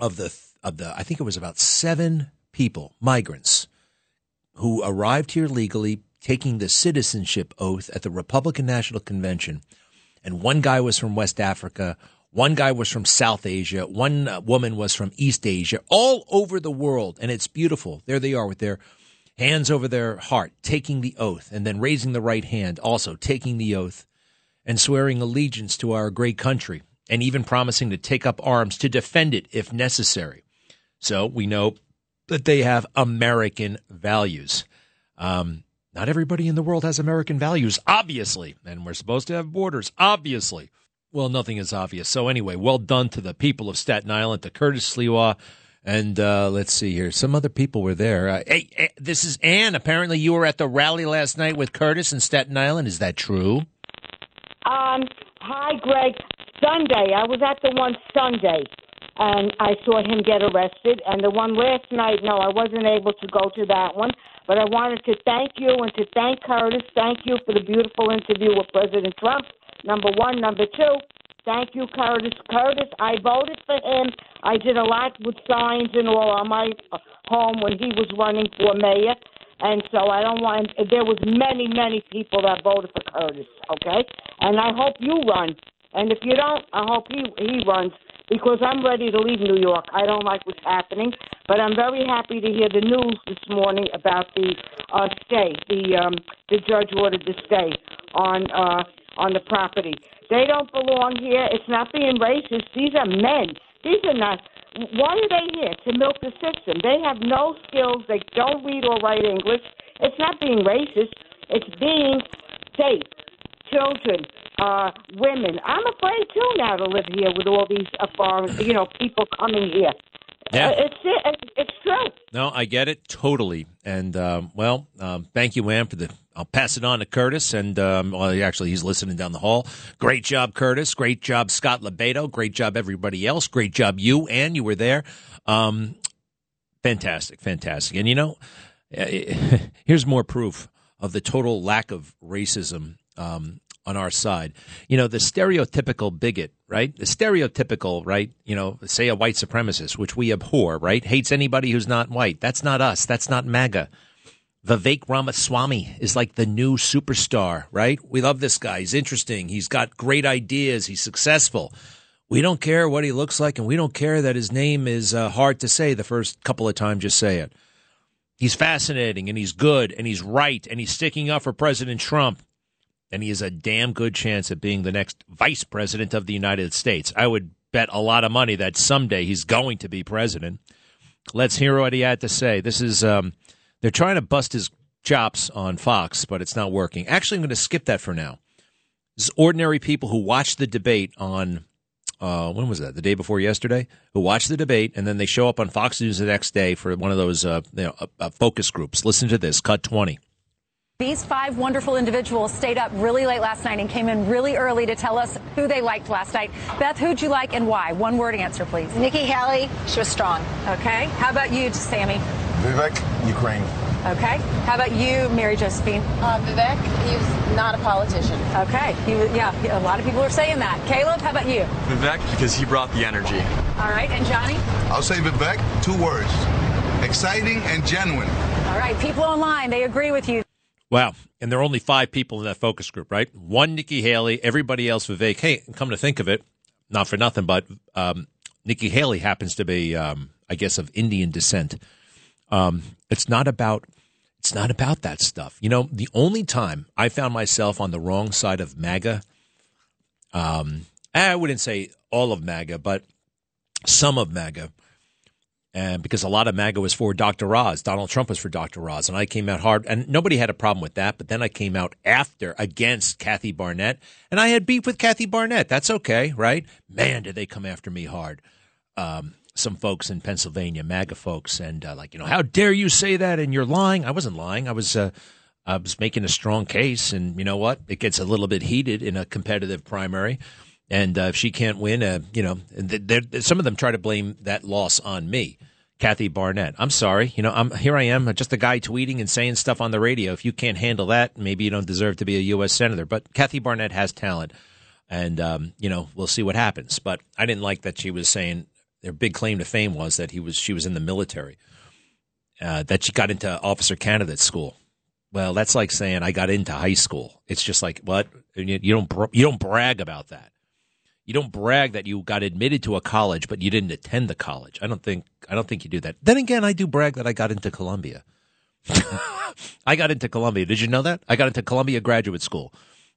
of the of the. I think it was about seven people, migrants, who arrived here legally, taking the citizenship oath at the Republican National Convention, and one guy was from West Africa, one guy was from South Asia. One uh, woman was from East Asia, all over the world. And it's beautiful. There they are with their hands over their heart, taking the oath, and then raising the right hand, also taking the oath and swearing allegiance to our great country, and even promising to take up arms to defend it if necessary. So we know that they have American values. Um, not everybody in the world has American values, obviously, and we're supposed to have borders, obviously. Well, nothing is obvious. So anyway, well done to the people of Staten Island, to Curtis Sliwa, and uh, let's see here. Some other people were there. Uh, hey, hey, this is Ann. Apparently, you were at the rally last night with Curtis in Staten Island. Is that true? Um. Hi, Greg. Sunday. I was at the one Sunday, and I saw him get arrested. And the one last night, no, I wasn't able to go to that one. But I wanted to thank you and to thank Curtis. Thank you for the beautiful interview with President Trump Number one. Number two, thank you, Curtis. Curtis, I voted for him. I did a lot with signs and all on my home when he was running for mayor. And so I don't want. There was many, many people that voted for Curtis. Okay, and I hope you run. And if you don't, I hope he he runs because I'm ready to leave New York. I don't like what's happening, but I'm very happy to hear the news this morning about the uh, stay. The um, the judge ordered the stay on uh, on the property. They don't belong here. It's not being racist. These are men. These are not. Why are they here? To milk the system. They have no skills. They don't read or write English. It's not being racist. It's being safe. Children, uh, women. I'm afraid too now to live here with all these uh, foreign, you know, people coming here. Yeah. Uh, it's it. It's true. No, I get it totally. And um, well, um, thank you, Ann, for the. I'll pass it on to Curtis, and um, well, actually, he's listening down the hall. Great job, Curtis. Great job, Scott LoBaido. Great job, everybody else. Great job, you, and you were there. Um, fantastic, fantastic. And you know, here's more proof of the total lack of racism um, on our side. You know, the stereotypical bigot, right? The stereotypical, right? You know, say a white supremacist, which we abhor, right? Hates anybody who's not white. That's not us. That's not MAGA. Vivek Ramaswamy is like the new superstar, right? We love this guy. He's interesting. He's got great ideas. He's successful. We don't care what he looks like, and we don't care that his name is uh, hard to say the first couple of times you say it. He's fascinating, and he's good, and he's right, and he's sticking up for President Trump and he has a damn good chance at being the next vice president of the United States. I would bet a lot of money that someday he's going to be president. Let's hear what he had to say. This is um, they're trying to bust his chops on Fox, but it's not working. Actually, I'm going to skip that for now. This is ordinary people who watched the debate on uh, when was that? The day before yesterday, who watch the debate and then they show up on Fox News the next day for one of those uh, you know, uh, uh, focus groups. Listen to this, cut 20. These five wonderful individuals stayed up really late last night and came in really early to tell us who they liked last night. Beth, who'd you like and why? One word answer, please. Nikki Haley, she was strong. Okay. How about you, Sammy? Vivek, Ukraine. Okay. How about you, Mary Josephine? Uh, Vivek, he was not a politician. Okay. He was, yeah, a lot of people are saying that. Caleb, how about you? Vivek, because he brought the energy. All right. And Johnny? I'll say Vivek, two words exciting and genuine. All right. People online, they agree with you. Wow. And there are only five people in that focus group, right? One Nikki Haley, everybody else Vivek. Hey, come to think of it, not for nothing, but um, Nikki Haley happens to be, um, I guess, of Indian descent. Um, it's not about it's not about that stuff. You know, the only time I found myself on the wrong side of MAGA, um, I wouldn't say all of MAGA, but some of MAGA, and because a lot of MAGA was for Dr. Oz, Donald Trump was for Dr. Oz, and I came out hard, and nobody had a problem with that. But then I came out after against Kathy Barnette, and I had beef with Kathy Barnette. That's okay, right? Man, did they come after me hard. Um, some folks in Pennsylvania, MAGA folks, and uh, like, you know, how dare you say that? And you're lying. I wasn't lying. I was, uh, I was making a strong case, and you know what? It gets a little bit heated in a competitive primary, and uh, if she can't win, uh, you know, some of them try to blame that loss on me. Kathy Barnette. I'm sorry. You know, I'm here. I am just a guy tweeting and saying stuff on the radio. If you can't handle that, maybe you don't deserve to be a U.S. senator. But Kathy Barnette has talent, and um, you know, we'll see what happens. But I didn't like that she was saying their big claim to fame was that he was she was in the military, uh, that she got into officer candidate school. Well, that's like saying I got into high school. It's just like what you, you don't you don't brag about that. You don't brag that you got admitted to a college, but you didn't attend the college. I don't think I don't think you do that. Then again, I do brag that I got into Columbia. I got into Columbia. Did you know that? I got into Columbia Graduate School,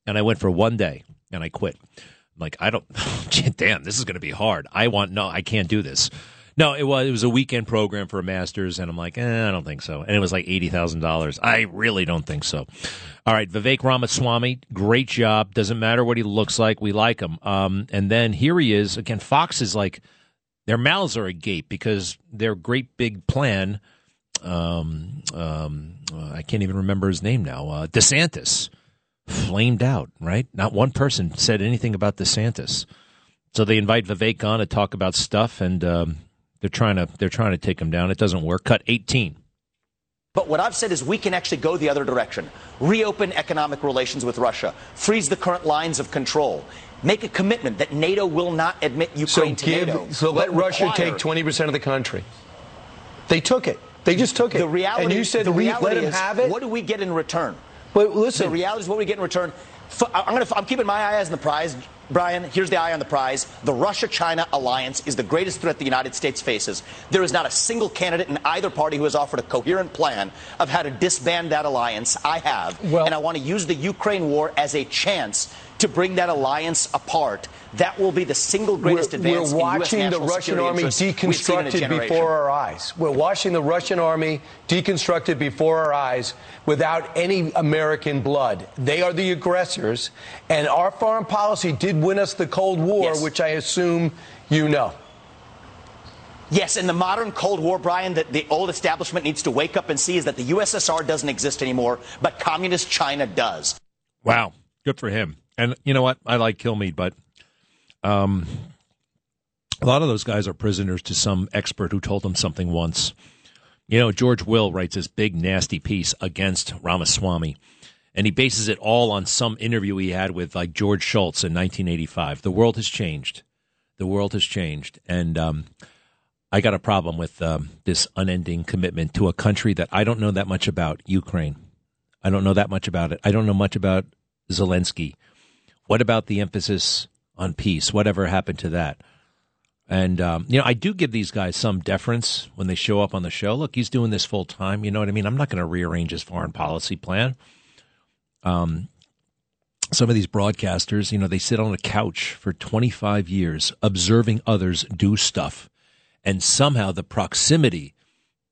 and I went for one day, and I quit I'm like I don't damn this is going to be hard. I want no I can't do this. No, it was it was a weekend program for a masters and I'm like, eh, I don't think so. And it was like $80,000. I really don't think so. All right, Vivek Ramaswamy, great job. Doesn't matter what he looks like, we like him. Um, and then here he is again Fox is like their mouths are agape because their great big plan um, um, uh, I can't even remember his name now. Uh, DeSantis flamed out, right? Not one person said anything about DeSantis. So they invite Vivek on to talk about stuff, and um, they're trying to they're trying to take him down. It doesn't work. Cut 18. But what I've said is we can actually go the other direction. Reopen economic relations with Russia. Freeze the current lines of control. Make a commitment that NATO will not admit Ukraine so to give, NATO. So give. So let Russia take 20% of the country. They took it. They just took it. The reality, and you said the reality let him is, have it. What do we get in return? But listen, the reality is what we get in return. I'm, gonna, I'm keeping my eyes on the prize. Brian, here's the eye on the prize. The Russia China alliance is the greatest threat the United States faces. There is not a single candidate in either party who has offered a coherent plan of how to disband that alliance. I have. Well, and I want to use the Ukraine war as a chance to bring that alliance apart. That will be the single greatest we're, advance we're watching in US the Russian army deconstructed before our eyes. We're watching the Russian army deconstructed before our eyes without any American blood. They are the aggressors, and our foreign policy did win us the Cold War, yes. which I assume you know. Yes, in the modern Cold War, Brian, that the old establishment needs to wake up and see is that the USSR doesn't exist anymore, but communist China does. Wow, good for him. And you know what? I like Kill Kilmeade, but um, a lot of those guys are prisoners to some expert who told them something once. You know, George Will writes this big, nasty piece against Ramaswamy, and he bases it all on some interview he had with like George Shultz in 1985. The world has changed. The world has changed, and um, I got a problem with um, this unending commitment to a country that I don't know that much about, Ukraine. I don't know that much about it. I don't know much about Zelensky. What about the emphasis on peace? Whatever happened to that? And um, you know, I do give these guys some deference when they show up on the show. Look, he's doing this full time. You know what I mean? I'm not going to rearrange his foreign policy plan. Um, some of these broadcasters, you know, they sit on a couch for 25 years observing others do stuff. And somehow the proximity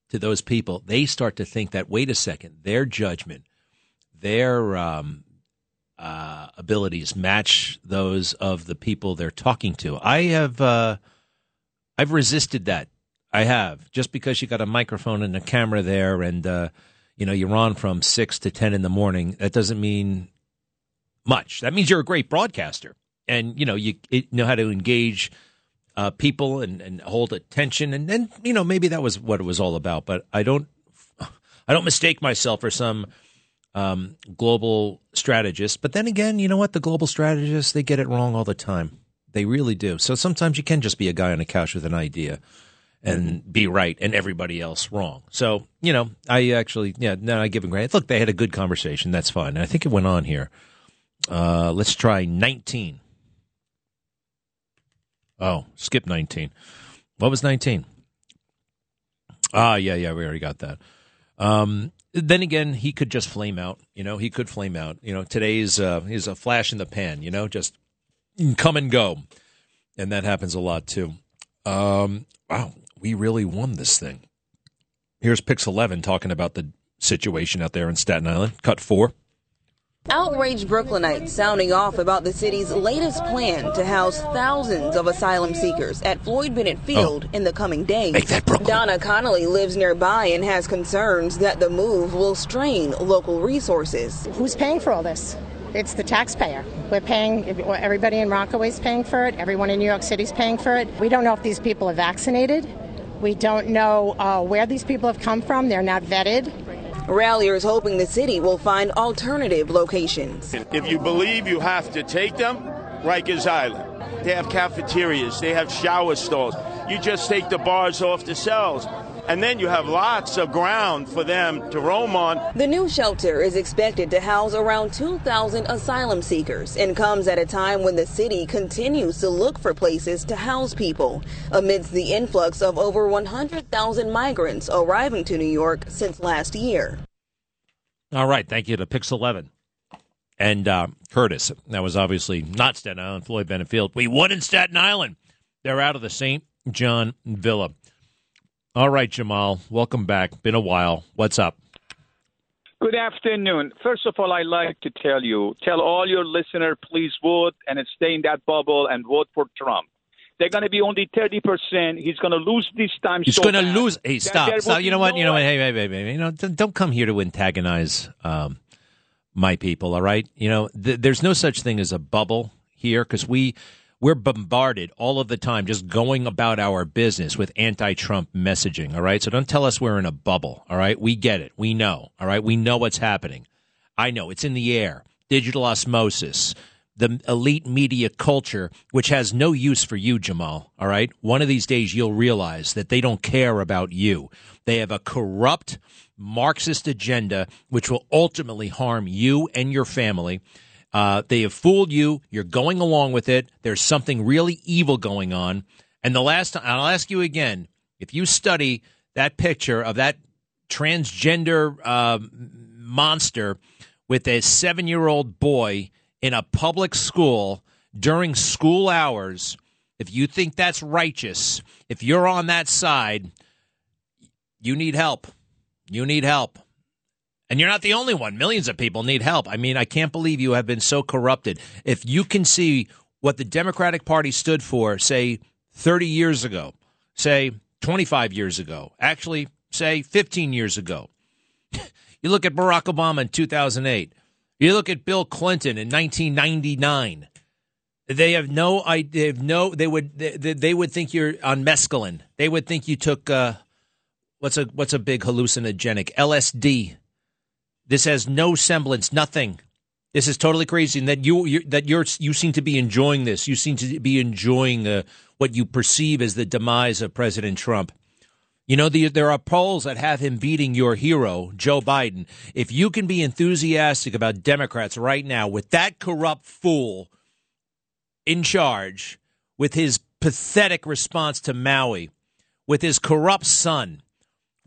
to those people, they start to think that, wait a second, their judgment, their um, uh, abilities match those of the people they're talking to. I have, uh, I've resisted that. I have. Just because you got a microphone and a camera there and, uh, you know, you're on from six to 10 in the morning, that doesn't mean much. That means you're a great broadcaster, and you know you know how to engage uh, people and, and hold attention, and then you know maybe that was what it was all about. But I don't, I don't mistake myself for some um, global strategist. But then again, you know what? The global strategists they get it wrong all the time. They really do. So sometimes you can just be a guy on a couch with an idea and be right and everybody else wrong. So, you know, I actually, yeah, no, I give him credit. Look, they had a good conversation. That's fine. And I think it went on here. Uh, let's try 19. Oh, skip 19. What was 19? Ah, yeah, yeah, we already got that. Um, then again, he could just flame out. You know, he could flame out. You know, today's uh, is a flash in the pan. You know, just come and go, and that happens a lot too. Um, wow, we really won this thing. Here's Pix Eleven talking about the situation out there in Staten Island. Cut four. Outraged Brooklynites sounding off about the city's latest plan to house thousands of asylum seekers at Floyd Bennett Field oh. in the coming days. Make that Donna Connolly lives nearby and has concerns that the move will strain local resources. Who's paying for all this? It's the taxpayer. We're paying, everybody in Rockaway is paying for it, everyone in New York City is paying for it. We don't know if these people are vaccinated. We don't know uh, where these people have come from. They're not vetted. Ralliers hoping the city will find alternative locations. If you believe you have to take them, Rikers Island. They have cafeterias, they have shower stalls. You just take the bars off the cells and then you have lots of ground for them to roam on. The new shelter is expected to house around 2,000 asylum seekers and comes at a time when the city continues to look for places to house people amidst the influx of over 100,000 migrants arriving to New York since last year. All right. Thank you to Pix 11 and uh, Curtis. That was obviously not Staten Island, Floyd Bennett Field. We won in Staten Island. They're out of the St. John Villa. All right, Jamal, welcome back. Been a while. What's up? Good afternoon. First of all, I'd like to tell you, tell all your listeners, please vote and stay in that bubble and vote for Trump. They're going to be only 30%. He's going to lose this time. He's so going to lose. Hey, stop. stop. You know what? no You know what? Hey, hey, hey, hey, You know, don't don't come here to antagonize um, my people, all right? You know, th- there's no such thing as a bubble here because we we're bombarded all of the time just going about our business with anti-Trump messaging, all right? So don't tell us we're in a bubble, all right? We get it. We know, all right? We know what's happening. I know it's in the air. Digital osmosis, the elite media culture, which has no use for you, Jamal, all right? One of these days you'll realize that they don't care about you. They have a corrupt Marxist agenda which will ultimately harm you and your family. Uh, they have fooled you. You're going along with it. There's something really evil going on. And the last time, I'll ask you again if you study that picture of that transgender uh, monster with a seven year old boy in a public school during school hours, if you think that's righteous, if you're on that side, you need help. You need help. And you're not the only one. Millions of people need help. I mean, I can't believe you have been so corrupted. If you can see what the Democratic Party stood for, say 30 years ago, say 25 years ago, actually, say 15 years ago, you look at Barack Obama in 2008, you look at Bill Clinton in 1999. They have no idea. They have no. They would. They, they would think you're on mescaline. They would think you took uh, what's a what's a big hallucinogenic LSD. This has no semblance, nothing. This is totally crazy, and that you you're, that you're you seem to be enjoying this. You seem to be enjoying uh, what you perceive as the demise of President Trump. You know, the, there are polls that have him beating your hero, Joe Biden. If you can be enthusiastic about Democrats right now with that corrupt fool in charge, with his pathetic response to Maui, with his corrupt son,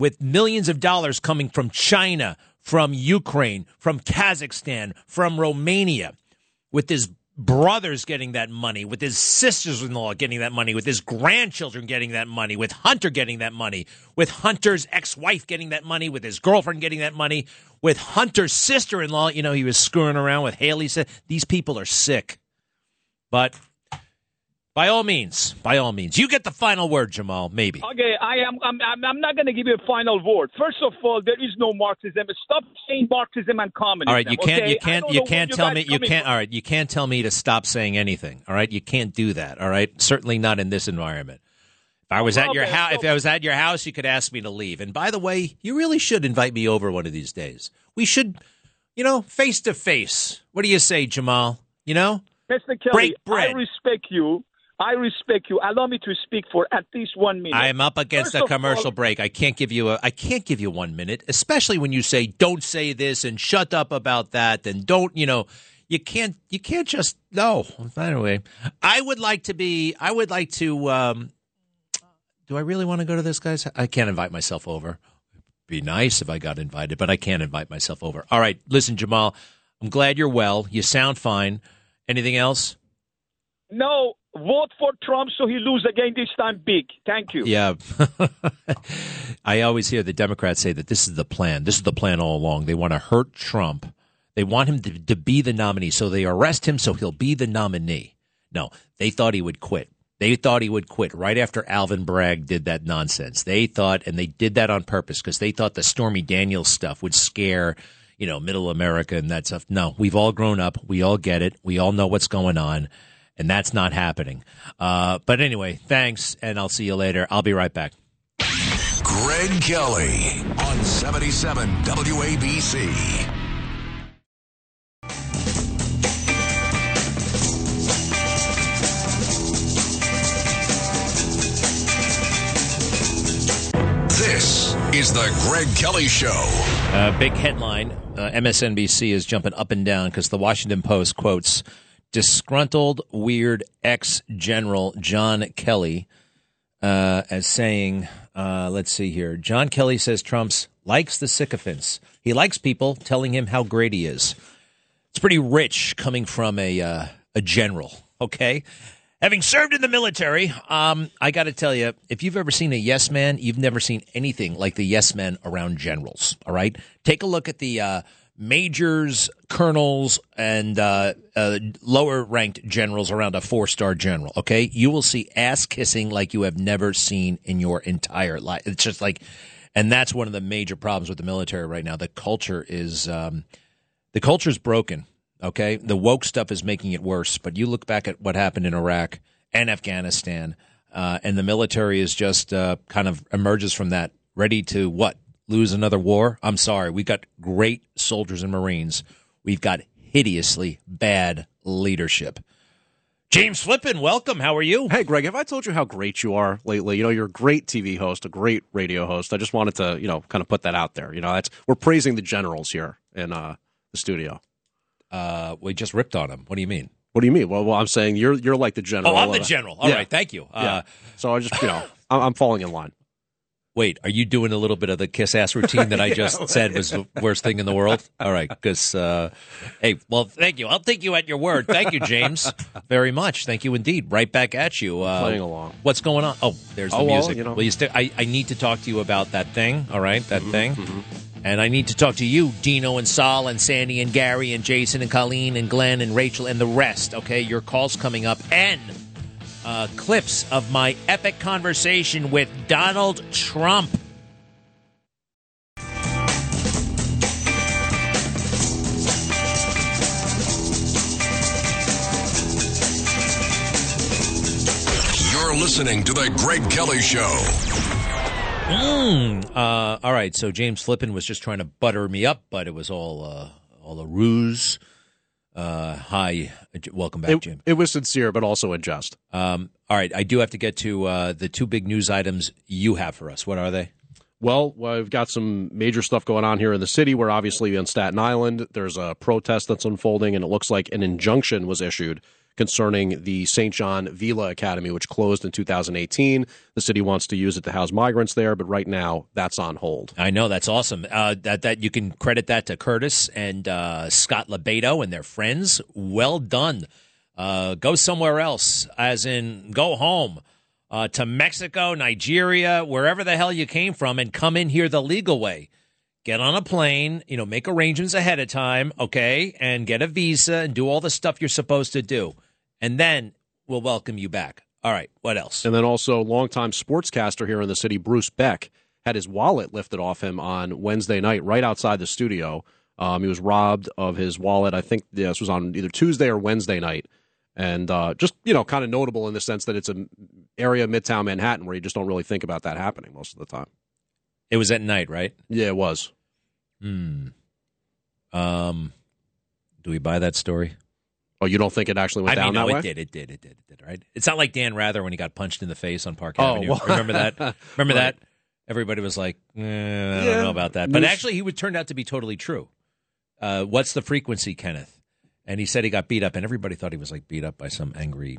with millions of dollars coming from China, from Ukraine, from Kazakhstan, from Romania, with his brothers getting that money, with his sisters in law getting that money, with his grandchildren getting that money, with Hunter getting that money, with Hunter's ex wife getting that money, with his girlfriend getting that money, with Hunter's sister in law. You know, he was screwing around with Haley. These people are sick. But by all means, by all means, you get the final word, Jamal. Maybe. Okay, I am. I'm. I'm, not going to give you a final word. First of all, there is no Marxism. Stop saying Marxism and communism. All right, you can't. okay? You can't. You can't tell me. You can't. from. All right, you can't tell me to stop saying anything. All right, you can't do that. All right, certainly not in this environment. If I was at your Okay, house, so- if I was at your house, you could ask me to leave. And by the way, you really should invite me over one of these days. We should, you know, face to face. What do you say, Jamal? You know, Mr. Kelly, Break bread. I respect you. I respect you. Allow me to speak for at least one minute. I am up against First a of all- commercial break. I can't give you a I can't give you one minute, especially when you say don't say this and shut up about that and don't, you know, you can't you can't just no. Anyway, I would like to be I would like to um do I really want to go to this guy's I can't invite myself over. Be nice if I got invited, but I can't invite myself over. All right, listen Jamal, I'm glad you're well. You sound fine. Anything else? No, vote for Trump so he lose again this time big. Thank you. Yeah. I always hear the Democrats say that this is the plan. This is the plan all along. They want to hurt Trump. They want him to, to be the nominee. So they arrest him so he'll be the nominee. No, they thought he would quit. They thought he would quit right after Alvin Bragg did that nonsense. They thought, and they did that on purpose because they thought the Stormy Daniels stuff would scare, you know, middle America and that stuff. No, we've all grown up. We all get it. We all know what's going on. And that's not happening. Uh, but anyway, thanks, and I'll see you later. I'll be right back. Greg Kelly on 77 WABC. This is the Greg Kelly Show. Uh, big headline uh, MSNBC is jumping up and down because the Washington Post quotes disgruntled, weird ex general John Kelly uh, as saying, uh, let's see here. John Kelly says Trump's likes the sycophants. He likes people telling him how great he is. It's pretty rich coming from a uh, a general. Okay, having served in the military, um, I got to tell you, if you've ever seen a yes man, you've never seen anything like the yes men around generals. All right, take a look at the uh, majors, colonels, and uh, uh, lower ranked generals around a four star general. Okay, you will see ass kissing like you have never seen in your entire life. It's just like, and that's one of the major problems with the military right now. The culture is. Um, the culture's broken. Okay, the woke stuff is making it worse. But you look back at what happened in Iraq and Afghanistan, uh, and the military is just uh, kind of emerges from that, ready to what lose another war. I'm sorry, We've got great soldiers and Marines. We've got hideously bad leadership. James Flippin, welcome. How are you? Hey, Greg, have I told you how great you are lately? You know, you're a great TV host, a great radio host. I just wanted to, you know, kind of put that out there. You know, that's we're praising the generals here in uh, the studio. Uh, we just ripped on him. What do you mean? What do you mean? Well, well I'm saying you're you're like the general. Oh, I'm the general. All right, thank you. yeah. Uh, so I just, you know, I'm, I'm falling in line. Wait, are you doing a little bit of the kiss ass routine that I just like- said was the worst thing in the world? All right, because uh, hey, well, thank you. I'll take you at your word. Thank you, James, very much. Thank you indeed. Right back at you. Uh, Playing along. What's going on? Oh, there's the Oh, well, music. you know. Will you sti- I, I need to talk to you about that thing. All right, that Mm-hmm, thing. And I need to talk to you, Dino and Saul and Sandy and Gary and Jason and Colleen and Glenn and Rachel and the rest. Okay, your call's coming up and uh, clips of my epic conversation with Donald Trump. You're listening to the Greg Kelly Show. Mm, uh, all right, so James Flippin was just trying to butter me up, but it was all uh, all a ruse. Uh, hi, welcome back, It, Jim. it was sincere, but also unjust. Um, all right, I do have to get to uh, the two big news items you have for us. What are they? Well, we've got some major stuff going on here in the city. Where obviously on Staten Island, there's a protest that's unfolding, and it looks like an injunction was issued concerning the St. John Villa Academy, which closed in 2018. The city wants to use it to house migrants there, but right now that's on hold. I know that's awesome. Uh, that that you can credit that to Curtis and uh, Scott LoBaido and their friends. Well done. Uh, go somewhere else, as in go home uh, to Mexico, Nigeria, wherever the hell you came from, and come in here the legal way. Get on a plane, you know, make arrangements ahead of time, okay, and get a visa and do all the stuff you're supposed to do, and then we'll welcome you back. All right, what else? And then also, longtime sportscaster here in the city, Bruce Beck, had his wallet lifted off him on Wednesday night right outside the studio. Um, he was robbed of his wallet. I think this was on either Tuesday or Wednesday night. And uh, just, you know, kind of notable in the sense that it's an area of Midtown Manhattan where you just don't really think about that happening most of the time. It was at night, right? Yeah, it was. Hmm. Um, do we buy that story? Oh, you don't think it actually went I down mean, no, that it did, it did, it did, it did. Right? It's not like Dan Rather when he got punched in the face on Park Oh, Avenue. well- Remember that? Remember Right. that? Everybody was like, eh, I Yeah. don't know about that. But actually, he would turned out to be totally true. Uh, what's the frequency, Kenneth? And he said he got beat up, and everybody thought he was like beat up by some angry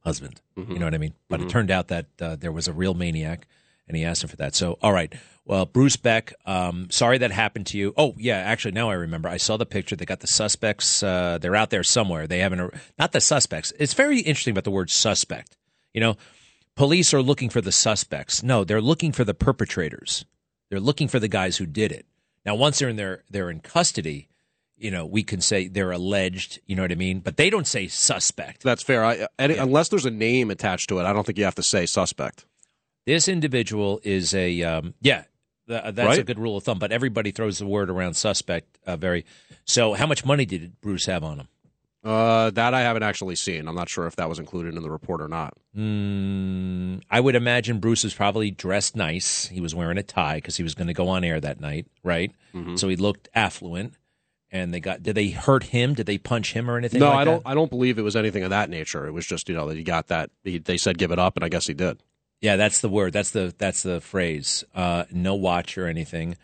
husband. Mm-hmm. You know what I mean? But Mhm. it turned out that uh, there was a real maniac, and he asked him for that. So, all right. Well, Bruce Beck, um, sorry that happened to you. Oh, yeah, actually, now I remember. I saw the picture. They got the suspects. Uh, they're out there somewhere. They haven't, not the suspects. It's very interesting about the word suspect. You know, police are looking for the suspects. No, they're looking for the perpetrators. They're looking for the guys who did it. Now, once they're in their, they're in custody, you know, we can say they're alleged. You know what I mean? But they don't say suspect. That's fair. I, any, Unless there's a name attached to it, I don't think you have to say suspect. This individual is a um, yeah. th- that's a good rule of thumb. But everybody throws the word around suspect uh, very. So, how much money did Bruce have on him? Uh, that I haven't actually seen. I'm not sure if that was included in the report or not. Mm, I would imagine Bruce was probably dressed nice. He was wearing a tie because he was going to go on air that night, right? Mhm. So he looked affluent. And they got. Did they hurt him? Did they punch him or anything? no, like I don't. that? I don't believe it was anything of that nature. It was just you know that he got that. He, they said give it up, and I guess he did. Yeah, that's the word. That's the that's the phrase. Uh, no watch or anything.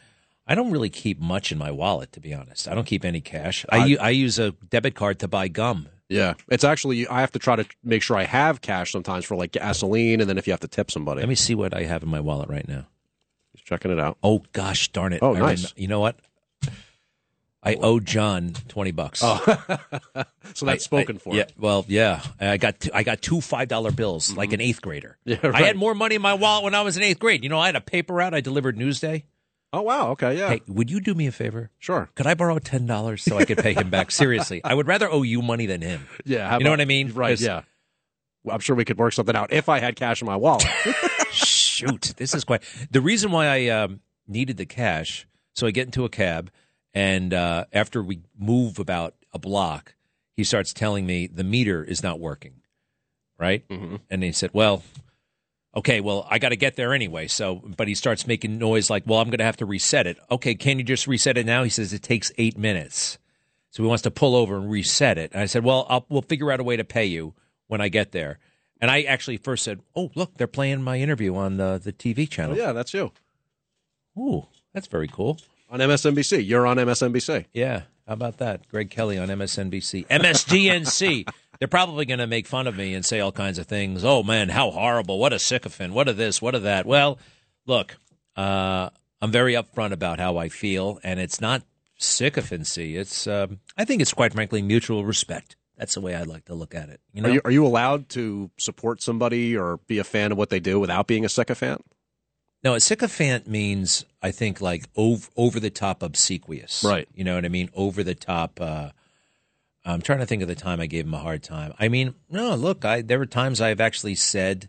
I don't really keep much in my wallet, to be honest. I don't keep any cash. I I use a debit card to buy gum. Yeah, it's actually I have to try to make sure I have cash sometimes for like gasoline, and then if you have to tip somebody. Let me see what I have in my wallet right now. Just checking it out. Oh gosh, darn it! Oh, nice. rem- you know what? I owe John twenty bucks. Oh. So that's I- spoken I- for. Yeah, well, yeah. I got two, I got two five dollar bills like an eighth grader. Mm-hmm. Yeah, I had more money in my wallet when I was in eighth grade. You know, I had a paper route. I delivered Newsday. Oh wow, okay, yeah. Hey, would you do me a favor? Sure. Could I borrow ten dollars so I could pay him back? Seriously, I would rather owe you money than him. Yeah, you know what I mean? Right. Yeah. Well, I'm sure we could work something out if I had cash in my wallet. Shoot, this is quite the reason why I um, needed the cash. So I get into a cab, and uh, after we move about a block, he starts telling me the meter is not working. Right, mm-hmm. and he said, "Well, okay, well, I got to get there anyway." So, but he starts making noise like, "Well, I'm going to have to reset it." Okay, can you just reset it now? He says it takes eight minutes. So he wants to pull over and reset it. And I said, "Well, I'll, we'll figure out a way to pay you when I get there." And I actually first said, "Oh, look, they're playing my interview on the the TV channel." Oh, yeah, that's you. Ooh, that's very cool. On MSNBC, you're on MSNBC. Yeah, how about that? Greg Kelly on MSNBC, MSGNC. they're probably going to make fun of me and say all kinds of things. Oh man, how horrible! What a sycophant! What of this? What of that? Well, look, uh, I'm very upfront about how I feel, and it's not sycophancy. It's um, I think it's quite frankly mutual respect. That's the way I like to look at it. You know, Are you are you allowed to support somebody or be a fan of what they do without being a sycophant? No, a sycophant means I think like over over the top obsequious. Right. You know what I mean? Over the top. Uh, I'm trying to think of the time I gave him a hard time. I mean, no, look, I there were times I've actually said,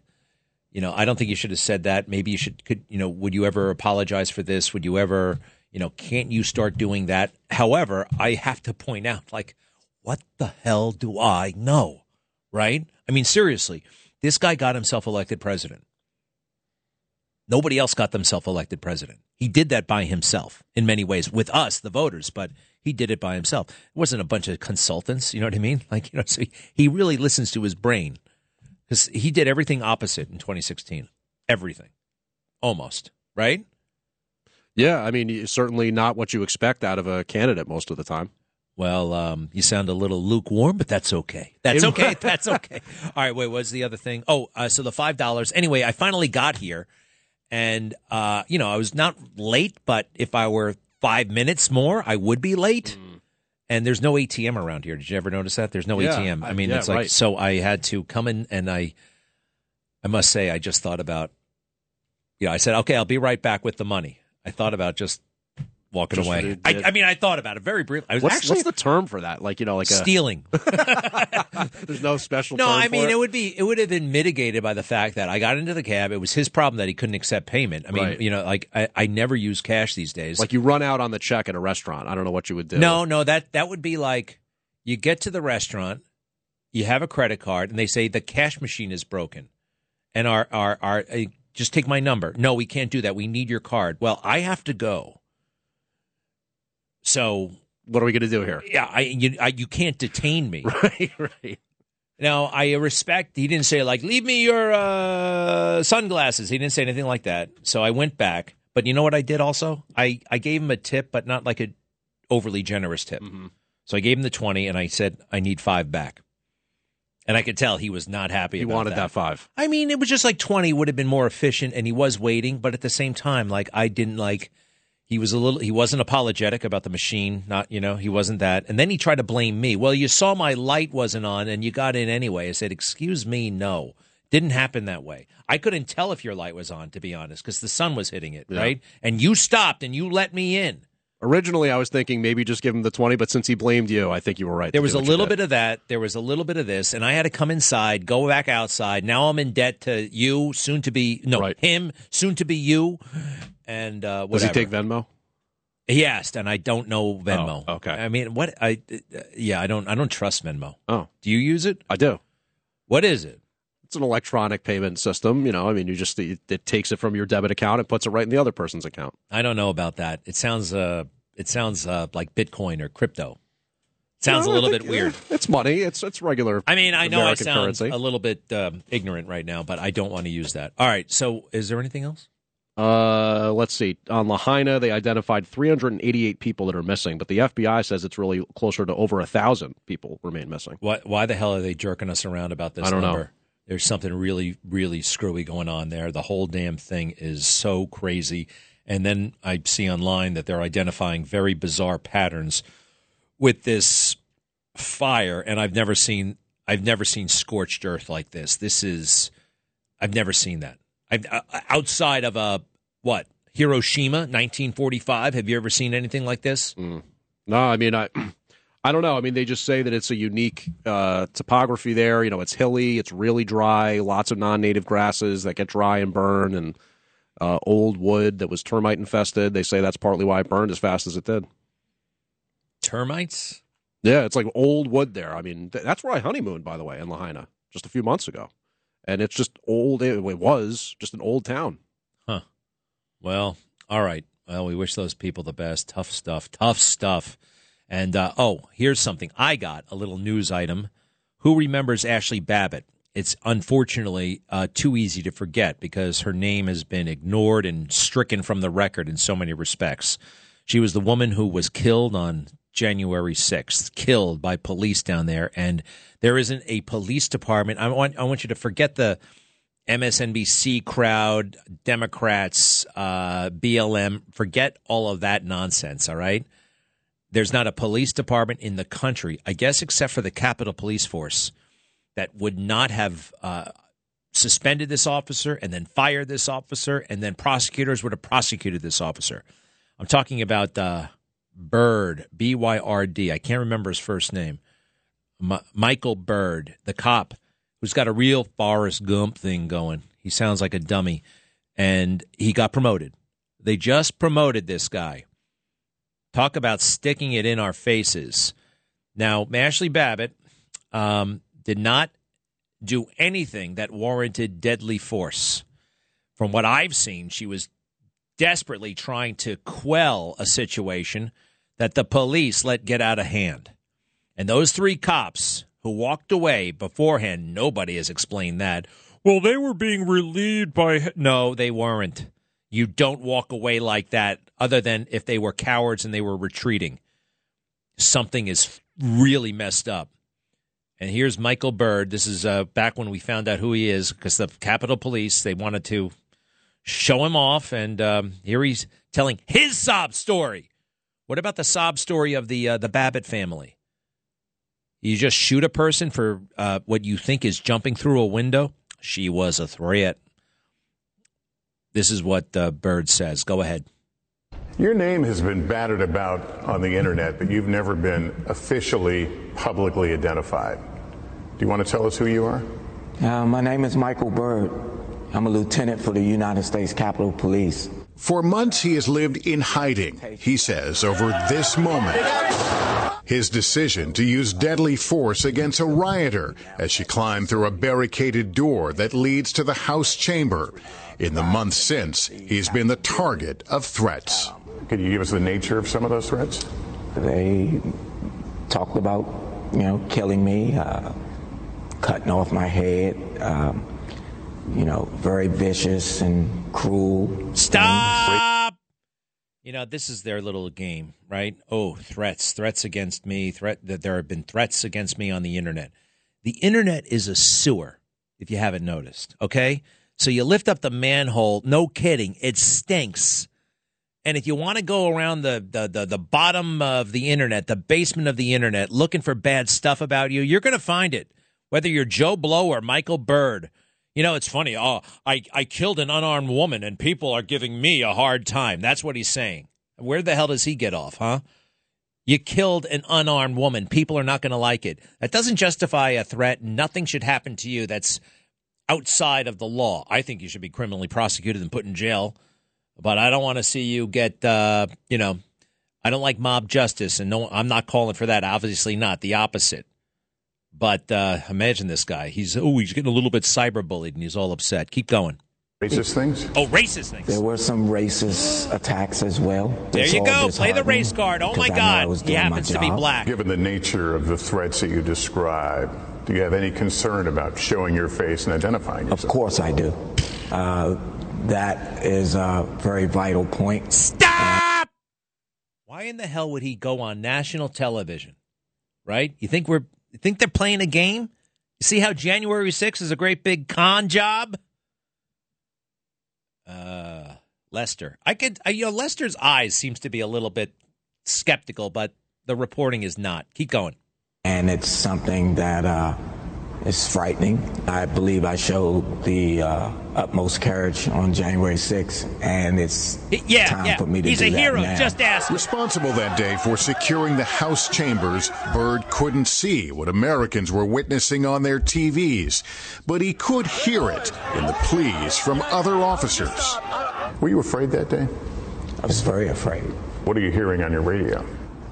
you know, I don't think you should have said that. Maybe you should could you know, would you ever apologize for this? Would you ever, you know, can't you start doing that? However, I have to point out like what the hell do I know? Right? I mean, seriously, this guy got himself elected president. Nobody else got themselves elected president. He did that by himself in many ways with us, the voters, but he did it by himself. It wasn't a bunch of consultants. You know what I mean? Like, you know, so he, he really listens to his brain because he did everything opposite in 2016. Everything. Almost. Right? Yeah, I mean, certainly not what you expect out of a candidate most of the time. Well, um, you sound a little lukewarm, but that's okay. That's okay. That's okay. All right. Wait, what's the other thing? Oh, uh, so the five dollars. Anyway, I finally got here, and uh, you know, I was not late, but if I were five minutes more, I would be late. And there's no ATM around here. Did you ever notice that? There's no Yeah, ATM. I I- mean, yeah, it's like right. so. I had to come in, and I, I must say, I just thought about. You know, I said, okay, I'll be right back with the money. I thought about just walking Just away. I, I mean, I thought about it very briefly. I was What's, actually what's the term for that? Like you know, like a stealing. There's no special. No, term I for mean it? it would be it would have been mitigated by the fact that I got into the cab. It was his problem that he couldn't accept payment. I mean, Right. you know, like I, I never use cash these days. like you run out on the check at a restaurant. I don't know what you would do. no, no, that that would be like you get to the restaurant, you have a credit card, and they say the cash machine is broken, and our our our uh, just take my number. No, we can't do that. We need your card. Well, I have to go. So what are we going to do here? Yeah, I you I, you can't detain me. right, right. Now I respect. He didn't say like, "Leave me your uh, sunglasses." He didn't say anything like that. So I went back. But you know what I did also? I I gave him a tip, but not like a overly generous tip. Mm-hmm. So I gave him the twenty, and I said I need five back. And I could tell he was not happy. He wanted that five. I mean, it was just like twenty would have been more efficient, and he was waiting. But at the same time, like I didn't like. He was a little. He wasn't apologetic about the machine. Not you know. He wasn't that. And then he tried to blame me. Well, you saw my light wasn't on, and you got in anyway. I said, "Excuse me, no." Didn't happen that way. I couldn't tell if your light was on, to be honest, because the sun was hitting it, Yeah. right? And you stopped and you let me in. Originally, I was thinking maybe just give him the twenty, but since he blamed you, I think you were right. There was a little bit of that. There was a little bit of this, and I had to come inside, go back outside. Now I'm in debt to you, soon to be no him, soon to be you, and uh, Does he take Venmo? He asked, and I don't know Venmo. Oh, okay. I mean, what? I uh, yeah, I don't. I don't trust Venmo. Oh, do you use it? I do. What is it? It's an electronic payment system. You know, I mean, you just it, it takes it from your debit account and puts it right in the other person's account. I don't know about that. It sounds uh, it sounds uh, like Bitcoin or crypto. Sounds No, a little think, bit weird. It's money. It's it's regular. I mean, I know American I sound currency. a little bit um, ignorant right now, but I don't want to use that. All right. So, is there anything else? Uh, let's see. On Lahaina, they identified 388 people that are missing, but the FBI says it's really closer to over a thousand people remain missing. Why, why the hell are they jerking us around about this I don't know. number? There's something really, really screwy going on there. The whole damn thing is so crazy. And then I see online that they're identifying very bizarre patterns with this fire, and I've never seen I've never seen scorched earth like this. This is I've never seen that. I've, uh, outside of a what Hiroshima, 1945. Have you ever seen anything like this? No, I mean, I, I don't know. I mean, they just say that it's a unique uh, topography there. You know, it's hilly, it's really dry, lots of non-native grasses that get dry and burn, and uh, old wood that was termite infested. They say that's partly why it burned as fast as it did. Termites. Yeah, it's like old wood there. I mean, th- that's where I honeymooned, by the way, in Lahaina just a few months ago, and it's just old. It, it was just an old town. Well, all right. Well, we wish those people the best. Tough stuff. Tough stuff. And uh, oh, here's something I got a little news item. Who remembers Ashley Babbitt? It's unfortunately uh, too easy to forget because her name has been ignored and stricken from the record in so many respects. She was the woman who was killed on January 6th, killed by police down there. And there isn't a police department. I want, I want you to forget the MSNBC crowd, Democrats, uh, BLM, forget all of that nonsense, all right? There's not a police department in the country, I guess, except for the Capitol Police Force, that would not have uh, suspended this officer and then fired this officer, and then prosecutors would have prosecuted this officer. I'm talking about uh, Byrd, B Y R D. I can't remember his first name. M- Michael Byrd, the cop who's got a real Forrest Gump thing going. He sounds like a dummy. And he got promoted. They just promoted this guy. Talk about sticking it in our faces. Now, Ashley Babbitt um, did not do anything that warranted deadly force. From what I've seen, she was desperately trying to quell a situation that the police let get out of hand. And those three cops who walked away beforehand, nobody has explained that. Well, they were being relieved by. No, they weren't. You don't walk away like that, other than if they were cowards and they were retreating. something is really messed up. And here's Michael Byrd. This is uh, back when we found out who he is because the Capitol Police they wanted to show him off, and um, here he's telling his sob story. What about the sob story of the uh, the Babbitt family? You just shoot a person for uh, what you think is jumping through a window. She was a threat. This is what uh, Byrd says. Go ahead. Your name has been battered about on the internet, but you've never been officially publicly identified. Do you want to tell us who you are? Uh, my name is Michael Byrd. I'm a lieutenant for the United States Capitol Police. For months, he has lived in hiding, he says, over this moment. His decision to use deadly force against a rioter as she climbed through a barricaded door that leads to the House chamber. In the months since, he's been the target of threats. Could you give us the nature of some of those threats? They talked about, you know, killing me, uh, cutting off my head, um, you know, very vicious and cruel. Stop. You know, this is their little game, right? Oh, threats, threats against me, threat that there have been threats against me on the internet. The internet is a sewer, if you haven't noticed, okay? So you lift up the manhole, no kidding, it stinks. And if you want to go around the, the, the, the, bottom of the internet, the basement of the internet, looking for bad stuff about you, you're going to find it. Whether you're Joe Blow or Michael Byrd. You know, it's funny. Oh, I, I killed an unarmed woman and people are giving me a hard time. That's what he's saying. Where the hell does he get off, huh? You killed an unarmed woman. People are not going to like it. That doesn't justify a threat. Nothing should happen to you that's outside of the law. I think you should be criminally prosecuted and put in jail. But I don't want to see you get, uh, you know, I don't like mob justice, and no, I'm not calling for that. Obviously, not the opposite. But uh, imagine this guy. He's oh, he's getting a little bit cyberbullied, and he's all upset. Keep going. Racist things? Oh, racist things. There were some racist attacks as well. There you go. Play the race card. Oh my God, he happens to be black. Given the nature of the threats that you describe, do you have any concern about showing your face and identifying yourself? Of course, I do. Uh, that is a very vital point. Stop! Why in the hell would he go on national television? Right? You think we're you think they're playing a game? You see how January 6th is a great big con job? Uh Lester. I could I, you know Lester's eyes seems to be a little bit skeptical, but the reporting is not. Keep going. And it's something that uh it's frightening. I believe I showed the uh, utmost courage on January 6th, and it's yeah, time yeah. for me to He's do a that hero. now. Just ask. Responsible that day for securing the House chambers, Byrd couldn't see what Americans were witnessing on their TVs, but he could hear it in the pleas from other officers. Were you afraid that day? I was very afraid. What are you hearing on your radio?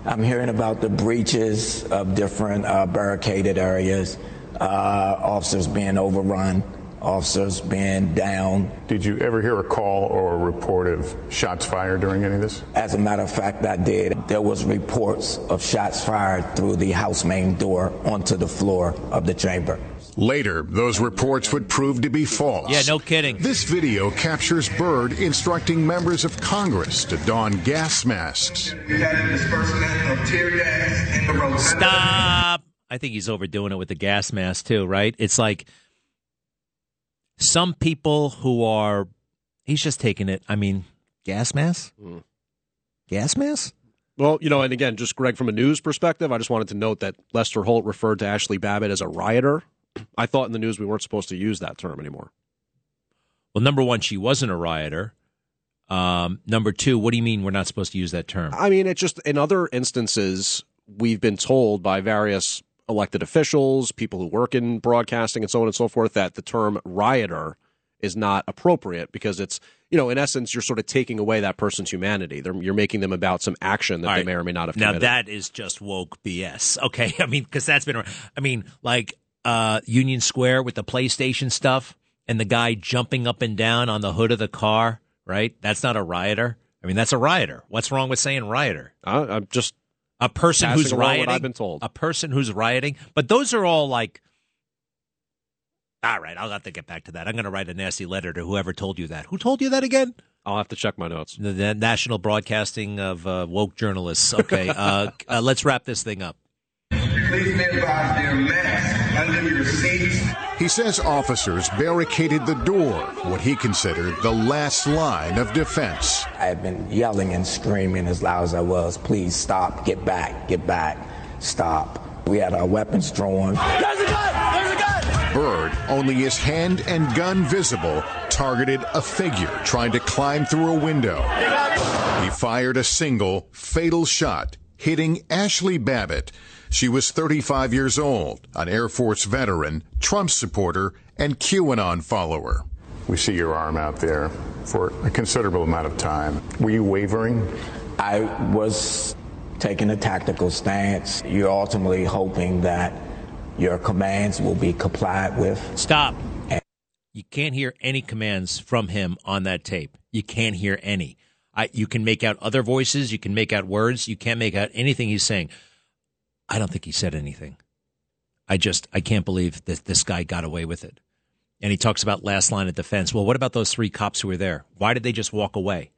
I'm hearing about the breaches of different uh, barricaded areas, uh, officers being overrun, officers being down. Did you ever hear a call or a report of shots fired during any of this? As a matter of fact, I did. There was reports of shots fired through the house main door onto the floor of the chamber. Later, those reports would prove to be false. Yeah, no kidding. This video captures Byrd instructing members of Congress to don gas masks. Stop. I think he's overdoing it with the gas mask too, right? It's like some people who are he's just taking it. I mean, gas mask? Gas mask? Well, you know, and again, just Greg, from a news perspective, I just wanted to note that Lester Holt referred to Ashley Babbitt as a rioter. I thought in the news we weren't supposed to use that term anymore. Well, number one, she wasn't a rioter. Um, number two, what do you mean we're not supposed to use that term? I mean, it just in other instances we've been told by various elected officials, people who work in broadcasting, and so on and so forth, that the term rioter is not appropriate because it's you know in essence you're sort of taking away that person's humanity. They're, you're making them about some action that All they may or may not have committed. Now that is just woke BS. Okay, I mean because that's been. I mean like uh, Union Square with the PlayStation stuff and the guy jumping up and down on the hood of the car. Right, that's not a rioter. I mean that's a rioter. What's wrong with saying rioter? Uh, I'm just a person passing who's rioting. I've been told. A person who's rioting, but those are all like. All right, I'll have to get back to that. I'm going to write a nasty letter to whoever told you that. Who told you that again? I'll have to check my notes. The, the national broadcasting of uh, woke journalists. Okay, uh, uh, let's wrap this thing up. Please be advised there are masks seats. He says officers barricaded the door, what he considered the last line of defense. I had been yelling and screaming as loud as I was, please stop, get back, get back, stop. We had our weapons drawn. There's a gun! There's a gun! Byrd, only his hand and gun visible, targeted a figure trying to climb through a window. He fired a single, fatal shot, hitting Ashley Babbitt. She was 35 years old, an Air Force veteran, Trump supporter, and QAnon follower. We see your arm out there for a considerable amount of time. Were you wavering? I was taking a tactical stance. You're ultimately hoping that your commands will be complied with. Stop. You can't hear any commands from him on that tape. You can't hear any. I, you can make out other voices. You can make out words. You can't make out anything he's saying. I don't think he said anything. I just, I can't believe that this guy got away with it. And he talks about last line of defense. Well, what about those three cops who were there? Why did they just walk away?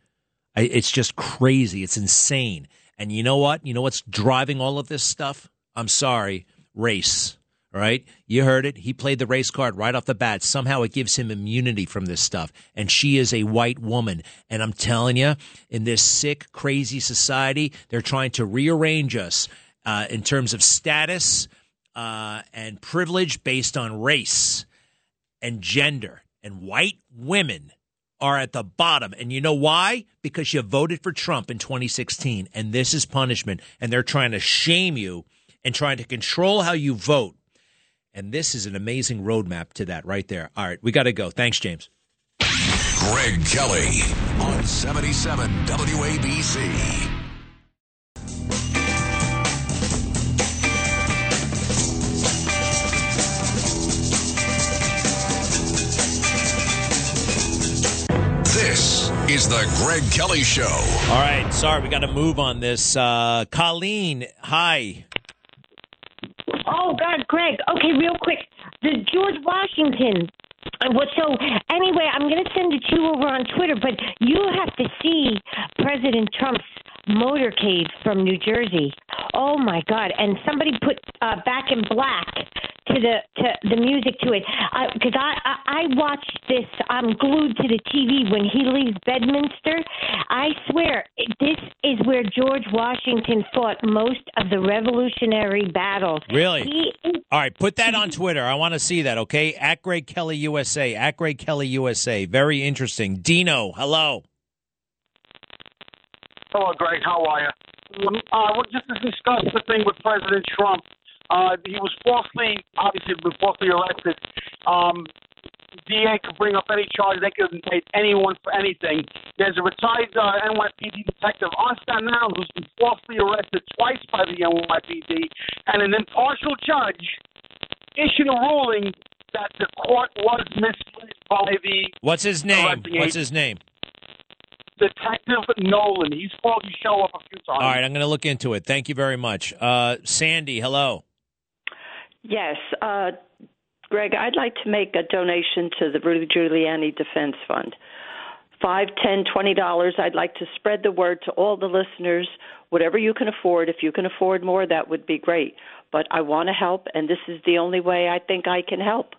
I, it's just crazy. It's insane. And you know what? You know what's driving all of this stuff? I'm sorry, race. Right. You heard it. He played the race card right off the bat. Somehow it gives him immunity from this stuff. And she is a white woman. And I'm telling you, in this sick, crazy society, they're trying to rearrange us uh, in terms of status uh, and privilege based on race and gender. And white women are at the bottom. And you know why? Because you voted for Trump in 2016. And this is punishment. And they're trying to shame you and trying to control how you vote. And this is an amazing roadmap to that right there. All right, we got to go. Thanks, James. Greg Kelly on 77 WABC. This is the Greg Kelly Show. All right, sorry, we got to move on this. Uh, Colleen, hi. Oh God, Greg. Okay, real quick. The George Washington. uh, What? So anyway, I'm going to send it to you over on Twitter, but you have to see President Trump's motorcade from New Jersey. Oh my God! And somebody put uh, Back in Black to the to the music to it because I, I I watched this. I'm glued to the TV when he leaves Bedminster. I swear this is where George Washington fought most of the Revolutionary battles. Really? He All right, put that on Twitter. I want to see that, okay? At Greg Kelly USA. At Greg Kelly USA. Very interesting. Dino, hello. Hello, Greg. How are you? Uh, well, just to discuss the thing with President Trump, uh, he was falsely, obviously, was falsely arrested. Um, DA could bring up any charge. They could indict anyone for anything. There's a retired uh, NYPD detective on Staten Island who's been falsely arrested twice by the NYPD, and an impartial judge issued a ruling that the court was misled by the What's his name? What's his name? Detective Nolan. He's supposed to show up a few times. All right, I'm going to look into it. Thank you very much. Uh, Sandy, hello. Yes, uh, Greg, I'd like to make a donation to the Rudy Giuliani Defense Fund. Five, ten, twenty dollars. I'd like to spread the word to all the listeners. Whatever you can afford. If you can afford more, that would be great. But I want to help, and this is the only way I think I can help.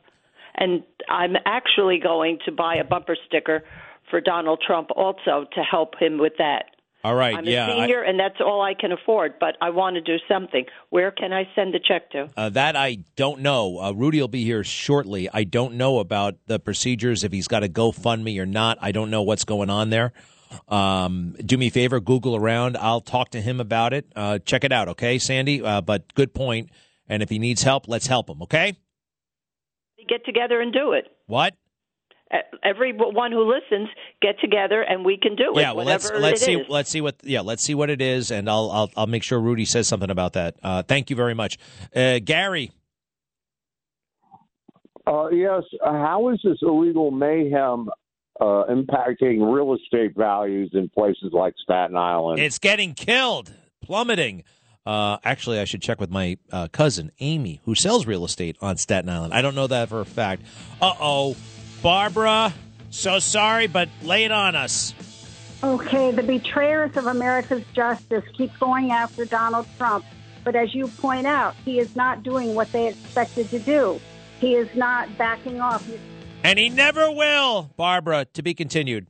And I'm actually going to buy a bumper sticker for Donald Trump also to help him with that. All right, I'm yeah. a I- senior, and that's all I can afford. But I want to do something. Where can I send the check to? Uh, that I don't know. Uh, Rudy will be here shortly. I don't know about the procedures, if he's got a GoFundMe or not. I don't know what's going on there. Um, do me a favor, Google around. I'll talk to him about it. Uh, check it out, okay, Sandy? Uh, but good point. And if he needs help, let's help him, okay? Get together and do it. What? Everyone who listens, get together and we can do it. yeah, well, let's let's see is. let's see what yeah let's see what it is, and I'll I'll I'll make sure Rudy says something about that. Uh, thank you very much, uh, Gary. Uh, yes. Uh, how is this illegal mayhem uh, impacting real estate values in places like Staten Island? It's getting killed, plummeting. Uh, actually, I should check with my uh, cousin Amy, who sells real estate on Staten Island. I don't know that for a fact. Uh oh, Barbara. So sorry, but lay it on us. Okay, the betrayers of America's justice keep going after Donald Trump. But as you point out, he is not doing what they expected to do. He is not backing off. And he never will, Barbara, to be continued.